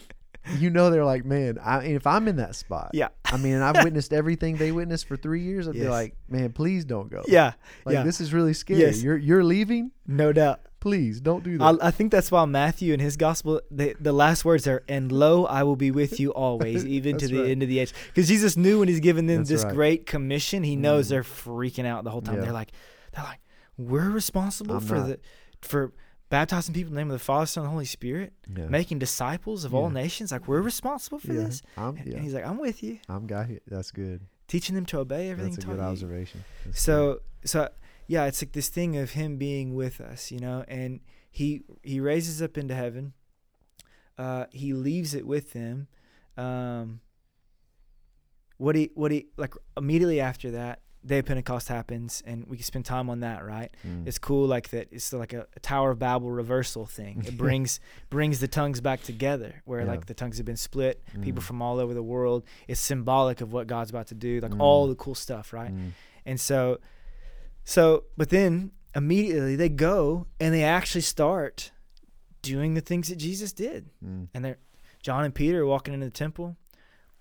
[SPEAKER 1] (laughs) you know they're like, man, I, if I'm in that spot,
[SPEAKER 3] yeah
[SPEAKER 1] I mean, I've witnessed everything they witnessed for three years. I'd be like, man, please don't go.
[SPEAKER 3] yeah
[SPEAKER 1] like
[SPEAKER 3] yeah
[SPEAKER 1] this is really scary.
[SPEAKER 3] Yes.
[SPEAKER 1] You're you're leaving.
[SPEAKER 3] no doubt
[SPEAKER 1] Please don't do that.
[SPEAKER 3] I, I think that's why Matthew in his gospel, the, the last words are, "And lo, I will be with you always, (laughs) even to the
[SPEAKER 1] right.
[SPEAKER 3] end of the age." Because Jesus knew when He's giving them
[SPEAKER 1] That's
[SPEAKER 3] this
[SPEAKER 1] right.
[SPEAKER 3] great commission, He knows
[SPEAKER 1] Mm.
[SPEAKER 3] they're freaking out the whole time.
[SPEAKER 1] Yeah.
[SPEAKER 3] They're like, they're like, we're responsible
[SPEAKER 1] I'm
[SPEAKER 3] for
[SPEAKER 1] not.
[SPEAKER 3] the for baptizing people in the name of the Father, Son, and Holy Spirit,
[SPEAKER 1] yeah.
[SPEAKER 3] making disciples of all nations. Like we're responsible for
[SPEAKER 1] yeah.
[SPEAKER 3] this.
[SPEAKER 1] I'm,
[SPEAKER 3] And
[SPEAKER 1] yeah.
[SPEAKER 3] He's like, I'm with you,
[SPEAKER 1] I'm got it. That's good.
[SPEAKER 3] teaching them to obey everything.
[SPEAKER 1] That's a good observation. That's
[SPEAKER 3] So so yeah, it's like this thing of him being with us, you know, and he he raises up into heaven. Uh, he leaves it with them, um, what he what he like immediately after that day of pentecost happens and we can spend time on that right
[SPEAKER 1] Mm.
[SPEAKER 3] it's cool like that it's like a, a tower of babel reversal thing it (laughs) brings brings the tongues back together where
[SPEAKER 1] Yeah.
[SPEAKER 3] like the tongues have been split people
[SPEAKER 1] Mm.
[SPEAKER 3] from all over the world it's symbolic of what god's about to do like
[SPEAKER 1] Mm.
[SPEAKER 3] all the cool stuff right
[SPEAKER 1] Mm.
[SPEAKER 3] and so so but then immediately they go and they actually start doing the things that jesus did
[SPEAKER 1] Mm.
[SPEAKER 3] and they're John and Peter are walking into the temple,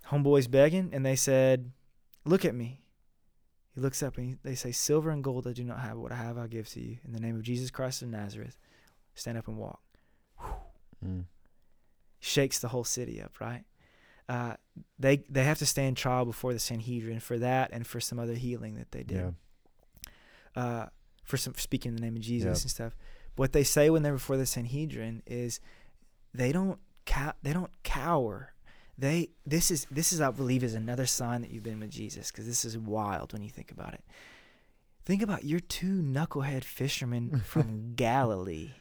[SPEAKER 3] homeboys begging, and they said, "Look at me." He looks up and he, they say, "Silver and gold I do not have; what I have I give to you. In the name of Jesus Christ of Nazareth, stand up and walk."
[SPEAKER 1] Mm.
[SPEAKER 3] Shakes the whole city up, right? Uh, they they have to stand trial before the Sanhedrin for that and for some other healing that they did.
[SPEAKER 1] Yeah.
[SPEAKER 3] Uh, for some for speaking in the name of Jesus
[SPEAKER 1] Yep.
[SPEAKER 3] and stuff. What they say when they're before the Sanhedrin is they don't cow- they don't cower. They this is this is I believe is another sign that you've been with Jesus because this is wild when you think about it. Think about your two knucklehead fishermen (laughs) from Galilee.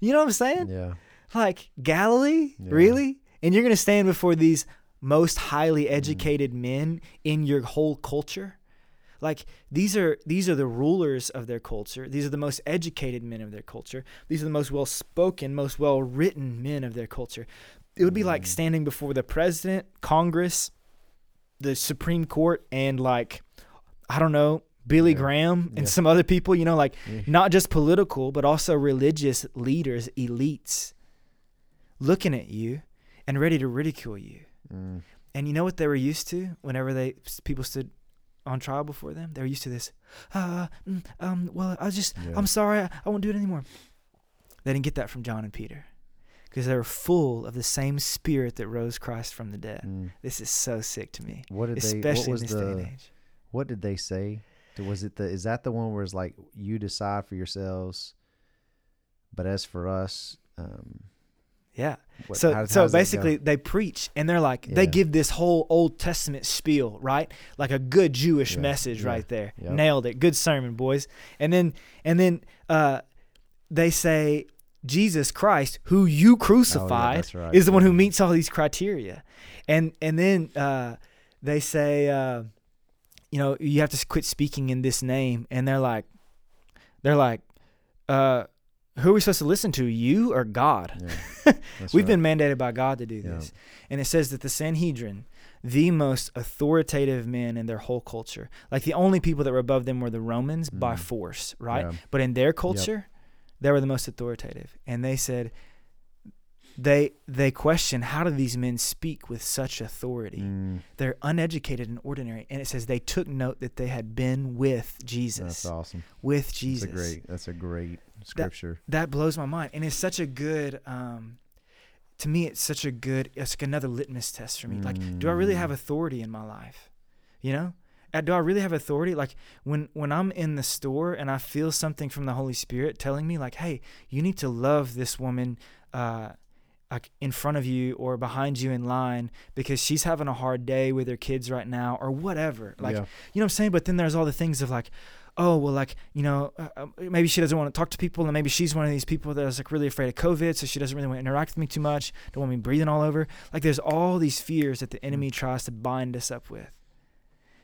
[SPEAKER 3] You know what I'm saying?
[SPEAKER 1] Yeah.
[SPEAKER 3] Like Galilee,
[SPEAKER 1] Yeah.
[SPEAKER 3] really? And you're gonna stand before these most highly
[SPEAKER 1] Mm.
[SPEAKER 3] educated men in your whole culture? Like these are these are the rulers of their culture. These are the most educated men of their culture. These are the most well spoken, most well written men of their culture. It would be like
[SPEAKER 1] Mm.
[SPEAKER 3] standing before the president, Congress, the Supreme Court, and like I don't know, Billy
[SPEAKER 1] Yeah.
[SPEAKER 3] Graham and
[SPEAKER 1] Yeah.
[SPEAKER 3] some other people, you know, like
[SPEAKER 1] Yeah.
[SPEAKER 3] not just political, but also religious leaders, elites, looking at you and ready to ridicule you.
[SPEAKER 1] Mm.
[SPEAKER 3] And you know what they were used to whenever they people stood on trial before them? They were used to this. Uh, mm, um, well, I just,
[SPEAKER 1] Yeah.
[SPEAKER 3] I'm sorry, I, I won't do it anymore. They didn't get that from John and Peter because they were full of the same spirit that rose Christ from the dead.
[SPEAKER 1] Mm.
[SPEAKER 3] This is so sick to me,
[SPEAKER 1] What did they? What
[SPEAKER 3] especially in this day and age.
[SPEAKER 1] What did they say? Was it the? Is that the one where it's like you decide for yourselves, but as for us, um,
[SPEAKER 3] Yeah.
[SPEAKER 1] what,
[SPEAKER 3] so
[SPEAKER 1] how
[SPEAKER 3] so
[SPEAKER 1] does that go?
[SPEAKER 3] basically they preach and they're like they give this whole Old Testament spiel, right? Like a good Jewish
[SPEAKER 1] Yeah,
[SPEAKER 3] message
[SPEAKER 1] yeah,
[SPEAKER 3] right there.
[SPEAKER 1] yep.
[SPEAKER 3] Nailed it. Good sermon, boys. And then and then uh they say Jesus Christ, who you crucified,
[SPEAKER 1] Oh, right,
[SPEAKER 3] is the one who meets all these criteria. And and then uh they say uh you know, you have to quit speaking in this name and they're like they're like uh who are we supposed to listen to, you or God?
[SPEAKER 1] Yeah. (laughs)
[SPEAKER 3] We've
[SPEAKER 1] right.
[SPEAKER 3] been mandated by God to do
[SPEAKER 1] Yeah.
[SPEAKER 3] this. And it says that the Sanhedrin, the most authoritative men in their whole culture, like the only people that were above them were the Romans by
[SPEAKER 1] Mm.
[SPEAKER 3] force, right?
[SPEAKER 1] Yeah.
[SPEAKER 3] But in their culture, they were the most authoritative. And they said they they question how do these men speak with such authority?
[SPEAKER 1] Mm,
[SPEAKER 3] They're uneducated and ordinary. And it says they took note that they had been with jesus that's
[SPEAKER 1] awesome.
[SPEAKER 3] With Jesus
[SPEAKER 1] That's a great. That's a great scripture.
[SPEAKER 3] that blows my mind and it's such a good um to me it's such a good it's like another litmus test for me like do i really have
[SPEAKER 1] Mm.
[SPEAKER 3] authority in my life you know Uh, do i really have authority like when when i'm in the store and i feel something from the holy spirit telling me like hey you need to love this woman uh like in front of you or behind you in line because she's having a hard day with her kids right now or whatever like
[SPEAKER 1] yeah.
[SPEAKER 3] you know what I'm saying? But then there's all the things of like, oh, well, like, you know, uh, uh, maybe she doesn't want to talk to people, and maybe she's one of these people that is like really afraid of COVID, so she doesn't really want to interact with me too much, don't want me breathing all over. Like, there's all these fears that the enemy tries to bind us up with.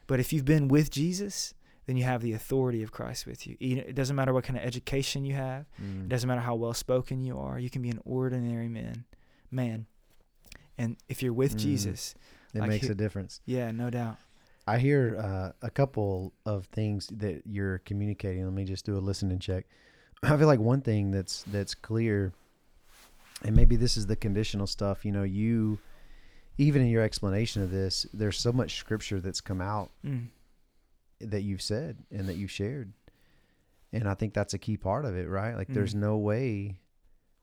[SPEAKER 3] But if you've been with Jesus, then you have the authority of Christ with you. It doesn't matter what kind of education you have. It
[SPEAKER 1] Mm.
[SPEAKER 3] doesn't matter how well spoken you are. You can be an ordinary man, man. And if you're with
[SPEAKER 1] Mm.
[SPEAKER 3] Jesus,
[SPEAKER 1] It
[SPEAKER 3] like
[SPEAKER 1] makes
[SPEAKER 3] he-
[SPEAKER 1] a difference.
[SPEAKER 3] yeah, no doubt.
[SPEAKER 1] I hear uh, a couple of things that you're communicating. Let me just do a listening check. I feel like one thing that's that's clear, and maybe this is the conditional stuff. You know, you even in your explanation of this, there's so much scripture that's come out
[SPEAKER 3] Mm.
[SPEAKER 1] that you've said and that you've shared, and I think that's a key part of it, right? Like, there's
[SPEAKER 3] Mm.
[SPEAKER 1] no way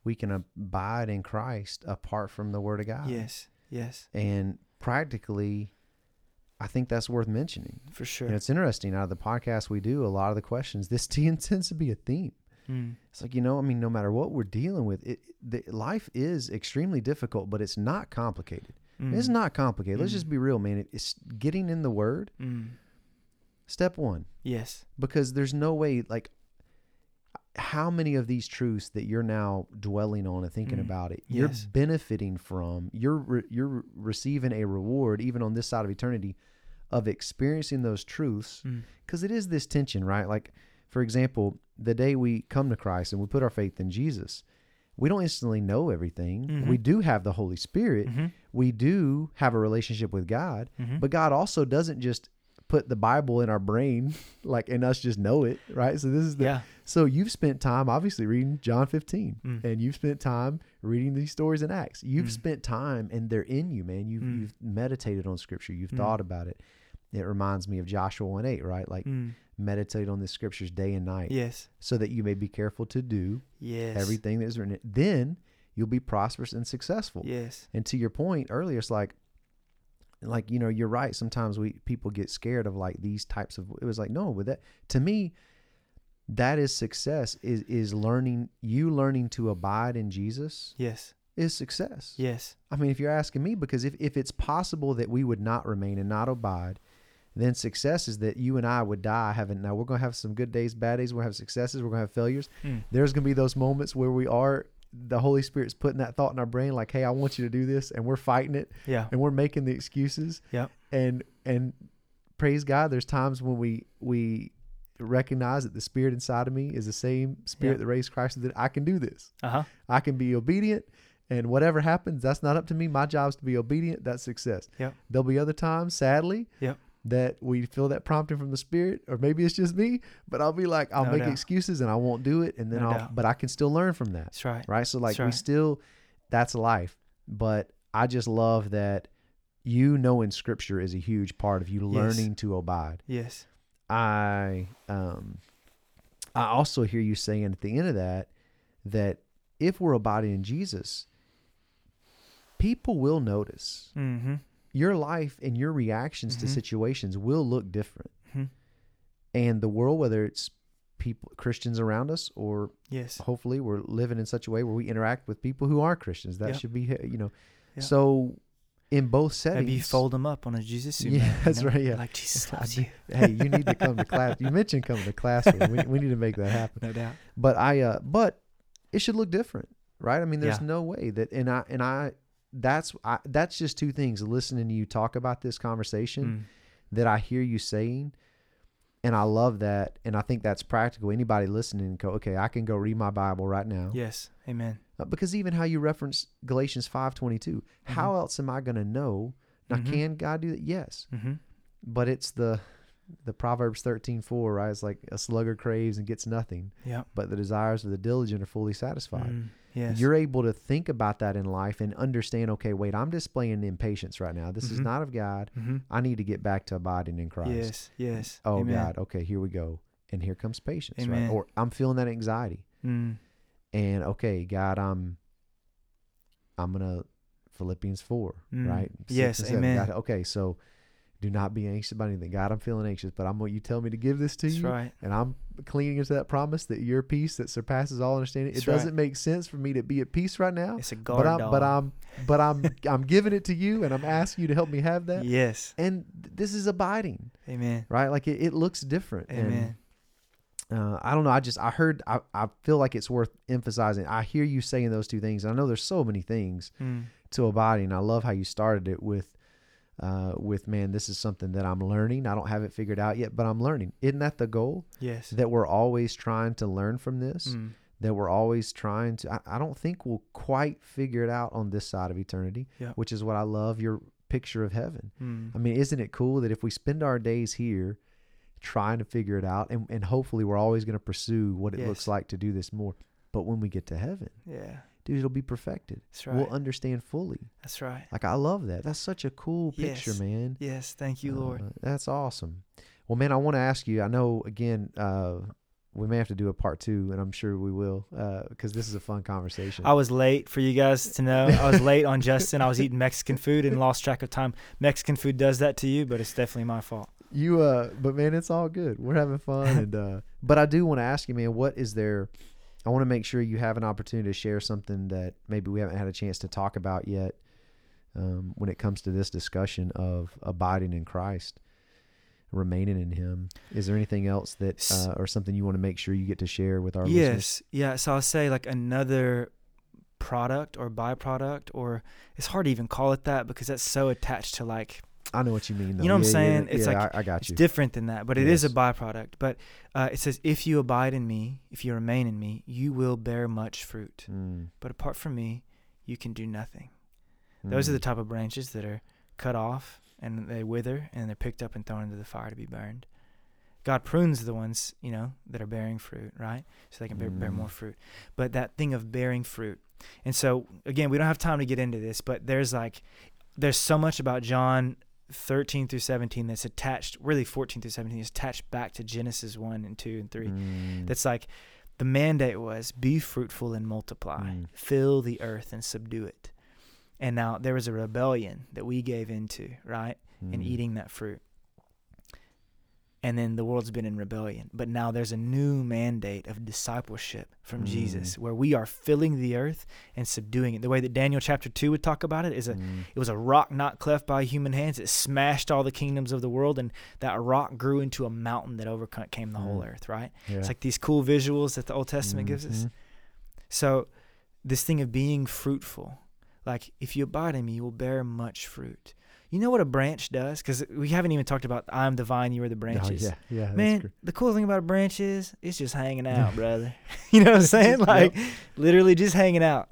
[SPEAKER 1] we can abide in Christ apart from the Word of God.
[SPEAKER 3] Yes, yes,
[SPEAKER 1] and practically, I think that's worth mentioning.
[SPEAKER 3] for sure.
[SPEAKER 1] And it's interesting. Out of the podcast we do, a lot of the questions, this (laughs) tends to be a theme.
[SPEAKER 3] Mm.
[SPEAKER 1] It's like you know, I mean, no matter what we're dealing with, it the, life is extremely difficult, but it's not complicated. It's
[SPEAKER 3] Mm.
[SPEAKER 1] not complicated. Let's
[SPEAKER 3] Mm.
[SPEAKER 1] just be real, man. It- It's getting in the Word.
[SPEAKER 3] Mm.
[SPEAKER 1] Step one,
[SPEAKER 3] Yes.
[SPEAKER 1] because there's no way. Like, how many of these truths that you're now dwelling on and thinking
[SPEAKER 3] Mm.
[SPEAKER 1] about it, you're benefiting from. You're re- you're receiving a reward even on this side of eternity of experiencing those truths
[SPEAKER 3] Mm.
[SPEAKER 1] because it is this tension, right? Like, for example, the day we come to Christ and we put our faith in Jesus, we don't instantly know everything.
[SPEAKER 3] Mhm.
[SPEAKER 1] We do have the Holy Spirit.
[SPEAKER 3] Mhm.
[SPEAKER 1] We do have a relationship with God,
[SPEAKER 3] Mhm.
[SPEAKER 1] but God also doesn't just put the Bible in our brain, (laughs) like, and us just know it, right? So this is the
[SPEAKER 3] yeah.
[SPEAKER 1] so you've spent time obviously reading John 15
[SPEAKER 3] Mm.
[SPEAKER 1] and you've spent time reading these stories in Acts. You've
[SPEAKER 3] Mm.
[SPEAKER 1] spent time and they're in you, man. You've
[SPEAKER 3] Mm.
[SPEAKER 1] you've meditated on scripture. You've
[SPEAKER 3] Mm.
[SPEAKER 1] thought about it. It reminds me of Joshua 1 8, right? Like
[SPEAKER 3] Mm.
[SPEAKER 1] meditate on the scriptures day and night
[SPEAKER 3] Yes.
[SPEAKER 1] so that you may be careful to do
[SPEAKER 3] Yes.
[SPEAKER 1] everything that is written. Then you'll be prosperous and successful.
[SPEAKER 3] Yes.
[SPEAKER 1] And to your point earlier, it's like, like you know, you're right. Sometimes we people get scared of like these types of. It was like no, with that to me, that is success. Is is learning you learning to abide in Jesus
[SPEAKER 3] Yes.
[SPEAKER 1] is success.
[SPEAKER 3] Yes.
[SPEAKER 1] I mean, if you're asking me, because if if it's possible that we would not remain and not abide. Then success is that you and I would die having. Now we're gonna have some good days, bad days. We're gonna have successes. We're gonna have failures
[SPEAKER 3] Mm.
[SPEAKER 1] there's gonna be those moments where we are the Holy Spirit's putting that thought in our brain, like, "Hey, I want you to do this," and we're fighting it,
[SPEAKER 3] Yeah.
[SPEAKER 1] and we're making the excuses.
[SPEAKER 3] Yeah.
[SPEAKER 1] And and praise God, there's times when we we recognize that the Spirit inside of me is the same Spirit
[SPEAKER 3] Yeah.
[SPEAKER 1] that raised Christ. That I can do this.
[SPEAKER 3] Uh huh.
[SPEAKER 1] I can be obedient, and whatever happens, that's not up to me. My job is to be obedient. That's success.
[SPEAKER 3] Yeah.
[SPEAKER 1] There'll be other times, sadly,
[SPEAKER 3] Yep.
[SPEAKER 1] That we feel that prompting from the Spirit, or maybe it's just me. But I'll be like, I'll
[SPEAKER 3] No
[SPEAKER 1] make
[SPEAKER 3] doubt.
[SPEAKER 1] excuses and I won't do it, and then
[SPEAKER 3] No
[SPEAKER 1] I'll.
[SPEAKER 3] doubt.
[SPEAKER 1] But I can still learn from that
[SPEAKER 3] That's right.
[SPEAKER 1] right? So like
[SPEAKER 3] That's
[SPEAKER 1] we still that's life. But I just love that you knowing scripture is a huge part of you
[SPEAKER 3] Yes.
[SPEAKER 1] learning to abide.
[SPEAKER 3] Yes.
[SPEAKER 1] I um I also hear you saying at the end of that that if we're abiding in Jesus, people will notice.
[SPEAKER 3] Mm-hmm.
[SPEAKER 1] Your life and your reactions to
[SPEAKER 3] Mhm.
[SPEAKER 1] situations will look different.
[SPEAKER 3] Mhm.
[SPEAKER 1] And the world, whether it's people Christians around us or
[SPEAKER 3] Yes.
[SPEAKER 1] hopefully we're living in such a way where we interact with people who are Christians. That
[SPEAKER 3] Yep.
[SPEAKER 1] should be, you know,
[SPEAKER 3] Yep.
[SPEAKER 1] so in both settings.
[SPEAKER 3] Maybe you fold them up on a Jesus (laughs) suit.
[SPEAKER 1] Yeah,
[SPEAKER 3] mat, you
[SPEAKER 1] that's
[SPEAKER 3] know?
[SPEAKER 1] right, yeah.
[SPEAKER 3] Like Jesus loves you. (laughs)
[SPEAKER 1] hey, you need to come to class. You mentioned coming to class. We, we need to make that happen.
[SPEAKER 3] No doubt.
[SPEAKER 1] But I, uh, but it should look different, right? I mean, there's
[SPEAKER 3] Yeah.
[SPEAKER 1] no way that, and I, and I, that's, I, that's just two things. Listening to you talk about this conversation
[SPEAKER 3] Mm.
[SPEAKER 1] that I hear you saying, and I love that, and I think that's practical. Anybody listening, go, okay, I can go read my Bible right now.
[SPEAKER 3] Yes. Amen.
[SPEAKER 1] Uh, because even how you reference Galatians 5:22, how else am I going to know? Now
[SPEAKER 3] Mhm.
[SPEAKER 1] can God do that? Yes.
[SPEAKER 3] Mm-hmm.
[SPEAKER 1] But it's the the Proverbs 13:4, right? It's like a sluggard craves and gets nothing,
[SPEAKER 3] Yeah.
[SPEAKER 1] but the desires of the diligent are fully satisfied.
[SPEAKER 3] Mm. Yes.
[SPEAKER 1] You're able to think about that in life and understand, okay, wait, I'm displaying impatience right now. This is
[SPEAKER 3] Mhm.
[SPEAKER 1] not of God.
[SPEAKER 3] mm-hmm.
[SPEAKER 1] I need to get back to abiding in Christ.
[SPEAKER 3] Yes. Yes.
[SPEAKER 1] Oh
[SPEAKER 3] Amen.
[SPEAKER 1] God, okay, here we go. And here comes patience,
[SPEAKER 3] Amen.
[SPEAKER 1] right? Or I'm feeling that anxiety.
[SPEAKER 3] Mm.
[SPEAKER 1] and okay, God, I'm I'm gonna Philippians four,
[SPEAKER 3] Mm.
[SPEAKER 1] right? Six
[SPEAKER 3] Yes, amen.
[SPEAKER 1] God, okay, so do not be anxious about anything. God, I'm feeling anxious, but I'm what you tell me to give this to
[SPEAKER 3] That's
[SPEAKER 1] you,
[SPEAKER 3] right.
[SPEAKER 1] and I'm clinging into that promise that your peace that surpasses all understanding.
[SPEAKER 3] That's
[SPEAKER 1] it doesn't make sense for me to be at peace right now,
[SPEAKER 3] It's a guard
[SPEAKER 1] but I'm
[SPEAKER 3] dog.
[SPEAKER 1] but I'm but I'm (laughs) I'm giving it to you, and I'm asking you to help me have that.
[SPEAKER 3] Yes.
[SPEAKER 1] And th- this is abiding,
[SPEAKER 3] Amen.
[SPEAKER 1] right? Like it, it looks different. and,
[SPEAKER 3] Amen.
[SPEAKER 1] uh, I don't know. I just I heard I, I feel like it's worth emphasizing. I hear you saying those two things. And I know there's so many things
[SPEAKER 3] Mm.
[SPEAKER 1] to abiding. I love how you started it with uh, with man. This is something that I'm learning. I don't have it figured out yet, but I'm learning. Isn't that the goal?
[SPEAKER 3] Yes.
[SPEAKER 1] That we're always trying to learn from this.
[SPEAKER 3] Mm.
[SPEAKER 1] That we're always trying to. I, I don't think we'll quite figure it out on this side of eternity.
[SPEAKER 3] Yeah.
[SPEAKER 1] Which is what I love. Your picture of heaven.
[SPEAKER 3] Mm.
[SPEAKER 1] I mean, isn't it cool that if we spend our days here trying to figure it out, and, and hopefully we're always going to pursue what it looks like to do this more. But when we get to heaven,
[SPEAKER 3] Yeah.
[SPEAKER 1] Dude, it'll be perfected.
[SPEAKER 3] That's right.
[SPEAKER 1] We'll understand fully.
[SPEAKER 3] That's right.
[SPEAKER 1] Like, I love that. That's such a cool picture,
[SPEAKER 3] Yes.
[SPEAKER 1] man.
[SPEAKER 3] Yes. Thank you, Lord.
[SPEAKER 1] Uh, that's awesome. Well, man, I want to ask you. I know, again, uh, we may have to do a part two, and I'm sure we will, because this is a fun conversation.
[SPEAKER 3] I was late for you guys to know. I was late on Justin. I was eating Mexican food and lost track of time. Mexican food does that to you, but it's definitely my fault.
[SPEAKER 1] You uh but man, it's all good. We're having fun (laughs) and uh but I do want to ask you, man, what is there I want to make sure you have an opportunity to share something that maybe we haven't had a chance to talk about yet um, when it comes to this discussion of abiding in Christ, remaining in Him. Is there anything else that, uh, or something you want to make sure you get to share with our listeners?
[SPEAKER 3] Yes. Yeah. So I'll say like another product or byproduct, or it's hard to even call it that because that's so attached to like
[SPEAKER 1] I know what you mean. Though.
[SPEAKER 3] You know what I'm
[SPEAKER 1] Yeah, yeah,
[SPEAKER 3] saying? It's
[SPEAKER 1] yeah,
[SPEAKER 3] like-
[SPEAKER 1] I, I got
[SPEAKER 3] It's
[SPEAKER 1] you.
[SPEAKER 3] different than that, but it is a byproduct. But uh, it says, "If you abide in me, if you remain in me, you will bear much fruit.
[SPEAKER 1] Mm,
[SPEAKER 3] But apart from me, you can do nothing." Those are
[SPEAKER 1] mm,
[SPEAKER 3] the type of branches that are cut off and they wither and they're picked up and thrown into the fire to be burned. God prunes the ones, you know, that are bearing fruit, right? So they can bear, bear
[SPEAKER 1] Mm.
[SPEAKER 3] more fruit. But that thing of bearing fruit. And so, again, we don't have time to get into this, but there's like, there's so much about John 13 through 17 that's attached, really 14 through 17 is attached back to Genesis 1 and 2 and 3.
[SPEAKER 1] mm,
[SPEAKER 3] That's like, the mandate was be fruitful and multiply,
[SPEAKER 1] Mm.
[SPEAKER 3] fill the earth and subdue it. And now there was a rebellion that we gave into, right? In
[SPEAKER 1] mm,
[SPEAKER 3] eating that fruit. And then the world's been in rebellion. But now there's a new mandate of discipleship from
[SPEAKER 1] Mm.
[SPEAKER 3] Jesus where we are filling the earth and subduing it. The way that Daniel chapter 2 would talk about it is a
[SPEAKER 1] mm,
[SPEAKER 3] it was a rock not cleft by human hands. It smashed all the kingdoms of the world, and that rock grew into a mountain that overcame the whole
[SPEAKER 1] Mm.
[SPEAKER 3] earth, right?
[SPEAKER 1] yeah.
[SPEAKER 3] It's like these cool visuals that the Old Testament gives us.
[SPEAKER 1] Mhm.
[SPEAKER 3] So, this thing of being fruitful, like if you abide in me, you will bear much fruit. You know what a branch does? Because we haven't even talked about I'm the vine, you are the
[SPEAKER 1] Oh,
[SPEAKER 3] branches.
[SPEAKER 1] yeah, yeah. that's
[SPEAKER 3] Man, the cool thing about a branch is it's just hanging out, (laughs) brother. (laughs) you know what I'm saying? Like literally just hanging out.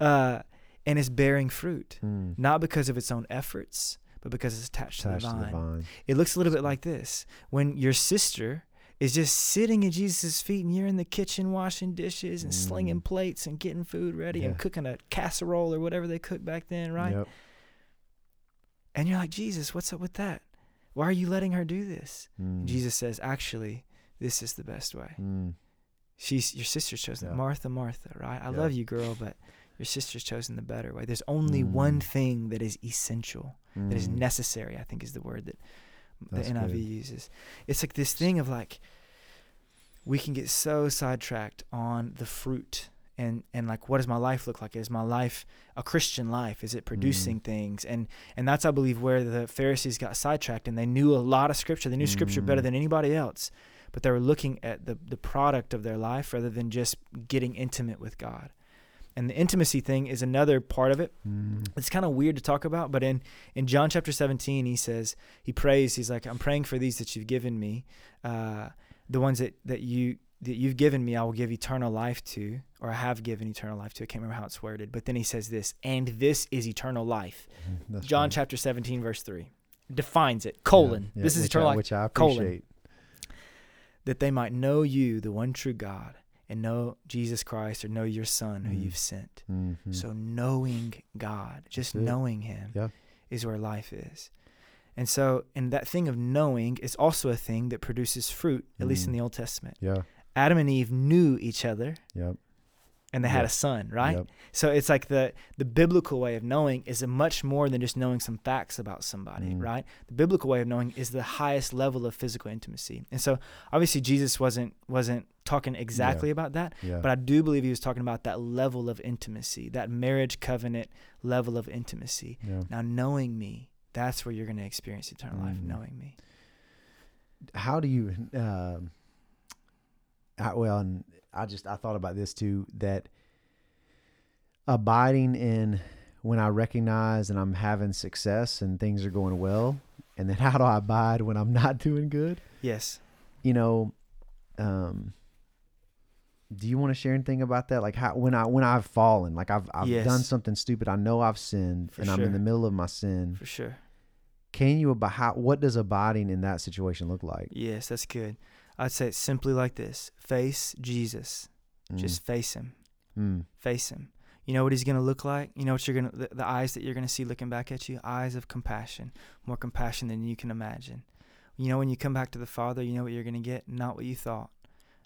[SPEAKER 3] Uh, and it's bearing fruit,
[SPEAKER 1] mm,
[SPEAKER 3] not because of its own efforts, but because it's attached,
[SPEAKER 1] attached
[SPEAKER 3] to the vine.
[SPEAKER 1] to the vine.
[SPEAKER 3] It looks a little bit like this. When your sister is just sitting at Jesus' feet and you're in the kitchen washing dishes and slinging
[SPEAKER 1] Mm.
[SPEAKER 3] plates and getting food ready
[SPEAKER 1] Yeah.
[SPEAKER 3] and cooking a casserole or whatever they cooked back then, right?
[SPEAKER 1] Yep.
[SPEAKER 3] And you're like, Jesus, what's up with that? Why are you letting her do this?
[SPEAKER 1] Mm,
[SPEAKER 3] Jesus says, actually, this is the best way.
[SPEAKER 1] mm,
[SPEAKER 3] She's your sister's chosen.
[SPEAKER 1] Yeah.
[SPEAKER 3] Martha, Martha, right? I
[SPEAKER 1] Yeah.
[SPEAKER 3] love you, girl, but your sister's chosen the better way. There's only one
[SPEAKER 1] Mm.
[SPEAKER 3] thing that is essential, that is
[SPEAKER 1] mm,
[SPEAKER 3] necessary, I think is the word that the NIV
[SPEAKER 1] good.
[SPEAKER 3] uses. It's like this thing of like we can get so sidetracked on the fruit and and like what does my life look like? Is my life a Christian life? Is it producing things? And and that's I believe where the Pharisees got sidetracked and they knew a lot of scripture. They knew scripture better
[SPEAKER 1] Mm.
[SPEAKER 3] than anybody else. But they were looking at the the product of their life rather than just getting intimate with God. And the intimacy thing is another part of it
[SPEAKER 1] Mm,
[SPEAKER 3] it's kind of weird to talk about, but in in John chapter 17, he says he prays. He's like, "I'm praying for these that you've given me, uh, the ones that that you that you've given me. I will give eternal life to, or I have given eternal life to. I can't remember how it's worded, but then he says this, and this is eternal life.
[SPEAKER 1] that's
[SPEAKER 3] John
[SPEAKER 1] right.
[SPEAKER 3] chapter 17, verse three, defines it. Colon.
[SPEAKER 1] Yeah, yeah,
[SPEAKER 3] this is eternal
[SPEAKER 1] I,
[SPEAKER 3] life.
[SPEAKER 1] which I
[SPEAKER 3] colon.
[SPEAKER 1] appreciate.
[SPEAKER 3] That they might know you, the one true God, and know Jesus Christ, or know your Son who
[SPEAKER 1] Mm.
[SPEAKER 3] you've sent.
[SPEAKER 1] Mhm.
[SPEAKER 3] So knowing God, just knowing Him,
[SPEAKER 1] Yeah.
[SPEAKER 3] is where life is. And so, and that thing of knowing is also a thing that produces fruit, at least in
[SPEAKER 1] Mm.
[SPEAKER 3] the Old Testament.
[SPEAKER 1] yeah,
[SPEAKER 3] Adam and Eve knew each other,
[SPEAKER 1] yep,
[SPEAKER 3] and they had a son, right?
[SPEAKER 1] Yep.
[SPEAKER 3] So it's like the the biblical way of knowing is a much more than just knowing some facts about somebody,
[SPEAKER 1] Mm.
[SPEAKER 3] right? The biblical way of knowing is the highest level of physical intimacy. And so, obviously, Jesus wasn't wasn't talking exactly about that,
[SPEAKER 1] yeah.
[SPEAKER 3] but I do believe he was talking about that level of intimacy, that marriage covenant level of intimacy.
[SPEAKER 1] yeah.
[SPEAKER 3] Now, knowing me, that's where you're going to experience eternal life,
[SPEAKER 1] Mhm.
[SPEAKER 3] knowing me.
[SPEAKER 1] how do you um I, well and i just i thought about this too that abiding in when i recognize and i'm having success and things are going well and then (laughs) how do i abide when i'm not doing good
[SPEAKER 3] Yes.
[SPEAKER 1] you know um do you want to share anything about that like how when i when i've fallen like i've i've
[SPEAKER 3] Yes.
[SPEAKER 1] done something stupid i know i've sinned
[SPEAKER 3] For
[SPEAKER 1] and i'm in the middle of my sin
[SPEAKER 3] For sure.
[SPEAKER 1] can you about how what does abiding in that situation look like
[SPEAKER 3] Yes, that's good. I'd say it simply like this face Jesus.
[SPEAKER 1] Mm,
[SPEAKER 3] Just face him.
[SPEAKER 1] mm,
[SPEAKER 3] Face him. You know what he's going to look like? You know what you're going to, the, the eyes that you're going to see looking back at you? Eyes of compassion. More compassion than you can imagine. You know, when you come back to the Father, you know what you're going to get? Not what you thought.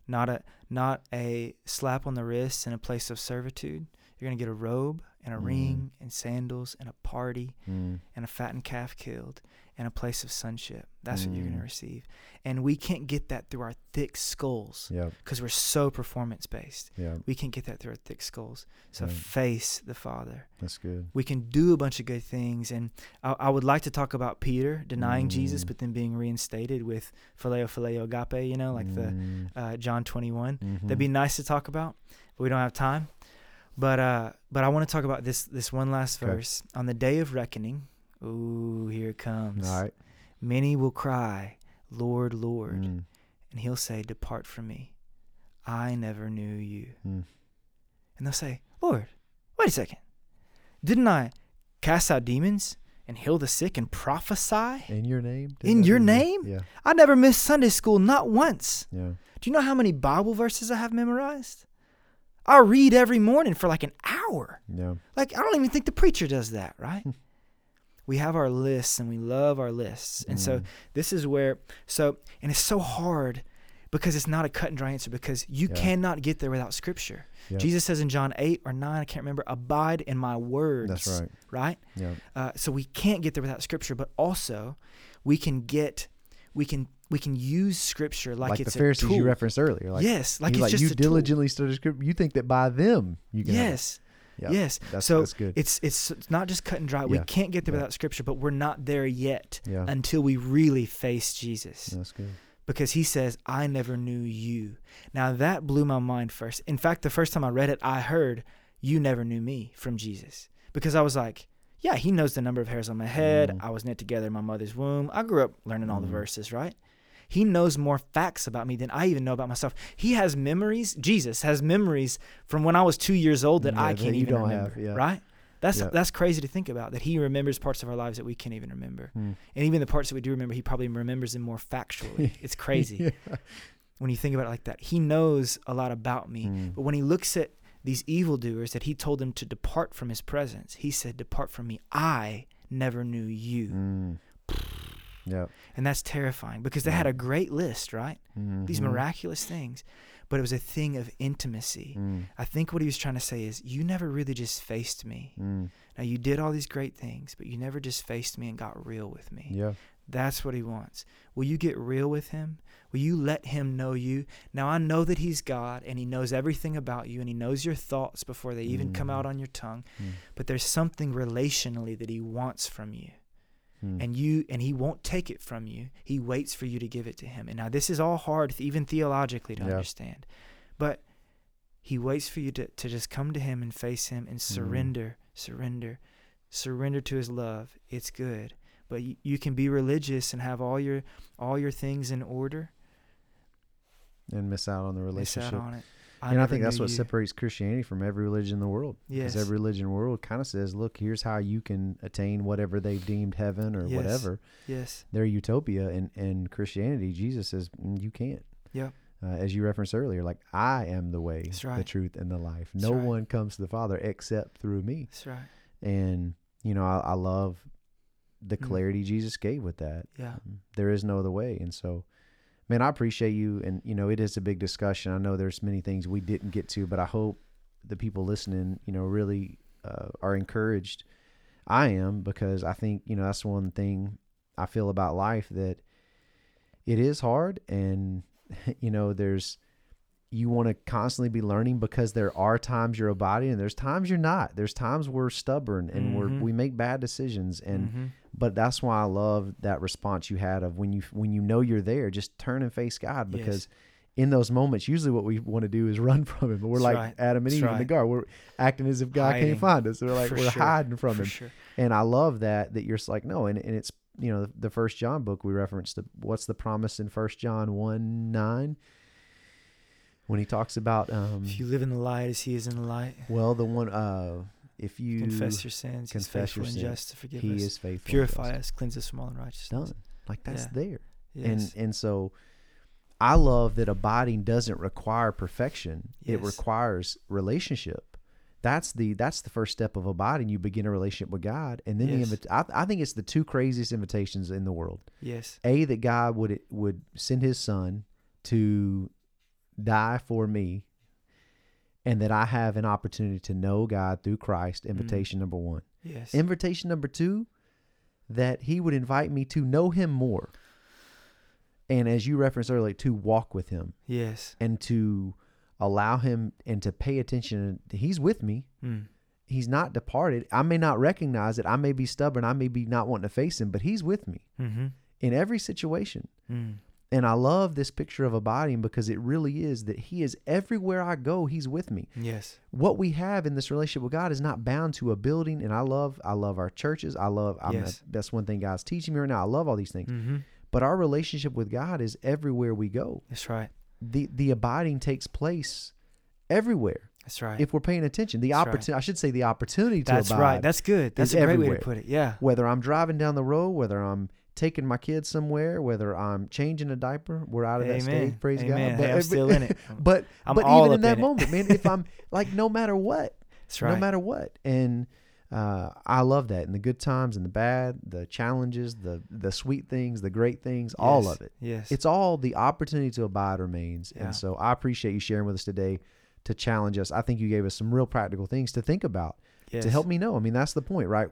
[SPEAKER 3] Not a, not a slap on the wrist and a place of servitude. You're going to get a robe and a
[SPEAKER 1] Mm.
[SPEAKER 3] ring and sandals and a party
[SPEAKER 1] mm,
[SPEAKER 3] and a fattened calf killed and a place of sonship. That's what you're going
[SPEAKER 1] Mm.
[SPEAKER 3] to receive. And we can't get that through our thick skulls
[SPEAKER 1] yep
[SPEAKER 3] because we're so performance based.
[SPEAKER 1] yep
[SPEAKER 3] We can't get that through our thick skulls. So
[SPEAKER 1] Right.
[SPEAKER 3] face the Father.
[SPEAKER 1] That's good.
[SPEAKER 3] We can do a bunch of good things. And I, I would like to talk about Peter denying Jesus,
[SPEAKER 1] Mm.
[SPEAKER 3] but then being reinstated with phileo, phileo, agape, you know, like the
[SPEAKER 1] Mm,
[SPEAKER 3] uh, John 21.
[SPEAKER 1] mhm.
[SPEAKER 3] That'd be nice to talk about, but we don't have time. But uh, but I want to talk about this this one last
[SPEAKER 1] Okay.
[SPEAKER 3] verse on the day of reckoning. Ooh, here it comes.
[SPEAKER 1] All right.
[SPEAKER 3] Many will cry, Lord, Lord.
[SPEAKER 1] Mm,
[SPEAKER 3] And he'll say, Depart from me. I never knew you.
[SPEAKER 1] Mm.
[SPEAKER 3] And they'll say, Lord, wait a second. Didn't I cast out demons and heal the sick and prophesy?
[SPEAKER 1] In your name?
[SPEAKER 3] In your name?
[SPEAKER 1] Yeah.
[SPEAKER 3] I never missed Sunday school, not once.
[SPEAKER 1] Yeah.
[SPEAKER 3] Do you know how many Bible verses I have memorized? I read every morning for like an hour.
[SPEAKER 1] Yeah.
[SPEAKER 3] Like, I don't even think the preacher does that, right? (laughs) we have our lists and we love our lists. And so
[SPEAKER 1] Mm.
[SPEAKER 3] this is where, so, and it's so hard because it's not a cut and dry answer because you
[SPEAKER 1] Yeah.
[SPEAKER 3] cannot get there without scripture.
[SPEAKER 1] Yeah.
[SPEAKER 3] Jesus says in John 8 or 9, I can't remember, abide in my words.
[SPEAKER 1] That's right.
[SPEAKER 3] Right?
[SPEAKER 1] Yeah.
[SPEAKER 3] Uh, so we can't get there without scripture, but also we can get, we can, we can use scripture like,
[SPEAKER 1] Like,
[SPEAKER 3] it's
[SPEAKER 1] the Pharisees
[SPEAKER 3] a tool.
[SPEAKER 1] you referenced earlier. Like,
[SPEAKER 3] yes, like it's
[SPEAKER 1] like
[SPEAKER 3] just
[SPEAKER 1] you
[SPEAKER 3] a tool.
[SPEAKER 1] diligently study scripture. You think that by them you can.
[SPEAKER 3] Yes.
[SPEAKER 1] Yeah.
[SPEAKER 3] Yes.
[SPEAKER 1] That's,
[SPEAKER 3] so
[SPEAKER 1] that's good.
[SPEAKER 3] it's it's not just cut and dry. We can't get there
[SPEAKER 1] Yeah.
[SPEAKER 3] without scripture, but we're not there yet
[SPEAKER 1] Yeah.
[SPEAKER 3] until we really face Jesus.
[SPEAKER 1] That's good.
[SPEAKER 3] Because he says, I never knew you. Now that blew my mind first. In fact, the first time I read it, I heard, You never knew me from Jesus. Because I was like, Yeah, he knows the number of hairs on my head.
[SPEAKER 1] Mhm.
[SPEAKER 3] I was knit together in my mother's womb. I grew up learning all the
[SPEAKER 1] Mhm.
[SPEAKER 3] verses, right? He knows more facts about me than I even know about myself. He has memories. Jesus has memories from when I was two years old that
[SPEAKER 1] Yeah,
[SPEAKER 3] I can't
[SPEAKER 1] you
[SPEAKER 3] even
[SPEAKER 1] don't have,
[SPEAKER 3] remember.
[SPEAKER 1] yeah.
[SPEAKER 3] Right? That's
[SPEAKER 1] Yeah.
[SPEAKER 3] that's crazy to think about. That he remembers parts of our lives that we can't even remember,
[SPEAKER 1] Mm.
[SPEAKER 3] and even the parts that we do remember, he probably remembers them more factually. (laughs) it's crazy
[SPEAKER 1] yeah.
[SPEAKER 3] when you think about it like that. He knows a lot about me,
[SPEAKER 1] Mm.
[SPEAKER 3] but when he looks at these evildoers that he told them to depart from his presence, he said, "Depart from me. I never knew you."
[SPEAKER 1] Mm. (laughs) Yeah.
[SPEAKER 3] And that's terrifying because they had a great list, right? These
[SPEAKER 1] Mhm.
[SPEAKER 3] miraculous things, but it was a thing of intimacy.
[SPEAKER 1] Mm.
[SPEAKER 3] I think what he was trying to say is, you never really just faced me.
[SPEAKER 1] Mm.
[SPEAKER 3] Now you did all these great things, but you never just faced me and got real with me.
[SPEAKER 1] Yeah.
[SPEAKER 3] That's what he wants. Will you get real with him? Will you let him know you? Now I know that he's God and he knows everything about you and he knows your thoughts before they even come
[SPEAKER 1] Mm.
[SPEAKER 3] out on your tongue.
[SPEAKER 1] Mm.
[SPEAKER 3] But there's something relationally that he wants from you.
[SPEAKER 1] Mm.
[SPEAKER 3] And you and he won't take it from you. He waits for you to give it to him. And now this is all hard even theologically to
[SPEAKER 1] Yeah.
[SPEAKER 3] understand. But he waits for you to, to just come to him and face him and surrender, surrender, surrender to his love. It's good. But you, you can be religious and have all your all your things in order.
[SPEAKER 1] and miss out on the
[SPEAKER 3] Miss
[SPEAKER 1] relationship.
[SPEAKER 3] out on it.
[SPEAKER 1] And I think that's what
[SPEAKER 3] you.
[SPEAKER 1] separates Christianity from every religion in the world.
[SPEAKER 3] Yes.
[SPEAKER 1] Because every religion in the world kind of says, look, here's how you can attain whatever they've deemed heaven or
[SPEAKER 3] Yes.
[SPEAKER 1] whatever,
[SPEAKER 3] Yes.
[SPEAKER 1] their utopia. And, and Christianity, Jesus says, "Mm, you can't.
[SPEAKER 3] Yep.
[SPEAKER 1] Uh, as you referenced earlier, like, I am the way,
[SPEAKER 3] That's
[SPEAKER 1] the truth, and the life.
[SPEAKER 3] That's
[SPEAKER 1] no
[SPEAKER 3] right.
[SPEAKER 1] one comes to the Father except through me.
[SPEAKER 3] That's right.
[SPEAKER 1] And, you know, I, I love the
[SPEAKER 3] Mm.
[SPEAKER 1] clarity Jesus gave with that.
[SPEAKER 3] Yeah.
[SPEAKER 1] Um, there is no other way and so man i appreciate you and you know it is a big discussion. I know there's many things we didn't get to but i hope the people listening you know really uh, are encouraged. I am because i think you know that's one thing i feel about life that it is hard and (laughs) you know there's you want to constantly be learning because there are times you're a body and there's times you're not there's times we're stubborn and
[SPEAKER 3] Mhm.
[SPEAKER 1] we're we make bad decisions and
[SPEAKER 3] Mhm.
[SPEAKER 1] but that's why I love that response you had of when you when you know you're there, just turn and face God
[SPEAKER 3] Yes.
[SPEAKER 1] because in those moments, usually what we want to do is (laughs) run from Him. But we're
[SPEAKER 3] That's
[SPEAKER 1] like
[SPEAKER 3] right.
[SPEAKER 1] Adam and Eve in the garden. We're acting as if God
[SPEAKER 3] Hiding.
[SPEAKER 1] can't find us. We're like
[SPEAKER 3] For
[SPEAKER 1] we're
[SPEAKER 3] sure.
[SPEAKER 1] hiding from
[SPEAKER 3] For
[SPEAKER 1] Him.
[SPEAKER 3] sure.
[SPEAKER 1] And I love that that you're like no, and and it's you know the, the First John book we referenced. The, what's the promise in First John one nine when he talks about um
[SPEAKER 3] If you live in the light as he is in the light,
[SPEAKER 1] well the one uh if you
[SPEAKER 3] confess your sins,
[SPEAKER 1] confess your sins,
[SPEAKER 3] just to forgive
[SPEAKER 1] he
[SPEAKER 3] us.
[SPEAKER 1] is faithful,
[SPEAKER 3] Purify us, cleanse us from all unrighteousness.
[SPEAKER 1] done like that's
[SPEAKER 3] Yeah.
[SPEAKER 1] there.
[SPEAKER 3] Yes.
[SPEAKER 1] and and so i love that abiding doesn't require perfection it requires relationship that's the that's the first step of abiding you begin a relationship with god and then
[SPEAKER 3] Yes.
[SPEAKER 1] the invita- I, I think it's the two craziest invitations in the world
[SPEAKER 3] yes.
[SPEAKER 1] a that god would would send his son to die for me and that i have an opportunity to know god through christ
[SPEAKER 3] Mm.
[SPEAKER 1] invitation number one
[SPEAKER 3] Yes.
[SPEAKER 1] Invitation number two, that he would invite me to know him more. And as you referenced earlier, to walk with him
[SPEAKER 3] yes.
[SPEAKER 1] and to allow him and to pay attention. He's with me.
[SPEAKER 3] Mm.
[SPEAKER 1] He's not departed. I may not recognize it. I may be stubborn. I may be not wanting to face him, but he's with me
[SPEAKER 3] Mm-hmm.
[SPEAKER 1] in every situation.
[SPEAKER 3] Mm.
[SPEAKER 1] And I love this picture of abiding because it really is that He is everywhere I go, He's with me.
[SPEAKER 3] Yes.
[SPEAKER 1] What we have in this relationship with God is not bound to a building. And I love, I love our churches. I love, I'm
[SPEAKER 3] Yes.
[SPEAKER 1] that's one thing God's teaching me right now. I love all these things.
[SPEAKER 3] Mm-hmm.
[SPEAKER 1] But our relationship with God is everywhere we go.
[SPEAKER 3] That's right.
[SPEAKER 1] The the abiding takes place everywhere
[SPEAKER 3] That's right.
[SPEAKER 1] if we're paying attention. The
[SPEAKER 3] That's right.
[SPEAKER 1] opportunity, I should say, the opportunity to
[SPEAKER 3] That's
[SPEAKER 1] abide.
[SPEAKER 3] That's right. That's good. That's a great way to put it. Yeah.
[SPEAKER 1] whether I'm driving down the road, whether I'm taking my kids somewhere, whether I'm changing a diaper, we're out of that
[SPEAKER 3] Amen.
[SPEAKER 1] stage. Praise
[SPEAKER 3] Amen.
[SPEAKER 1] God.
[SPEAKER 3] Hey, I'm still in it. (laughs)
[SPEAKER 1] But
[SPEAKER 3] I'm
[SPEAKER 1] but even in that
[SPEAKER 3] in
[SPEAKER 1] moment, man, if I'm (laughs) like no matter what,
[SPEAKER 3] That's right.
[SPEAKER 1] no matter what, and uh, I love that in the good times and the bad, the challenges, the the sweet things, the great things, all of it.
[SPEAKER 3] Yes.
[SPEAKER 1] It's all the opportunity to abide remains.
[SPEAKER 3] Yeah.
[SPEAKER 1] And so I appreciate you sharing with us today to challenge us. I think you gave us some real practical things to think about
[SPEAKER 3] yes.
[SPEAKER 1] to help me know. I mean, that's the point, right?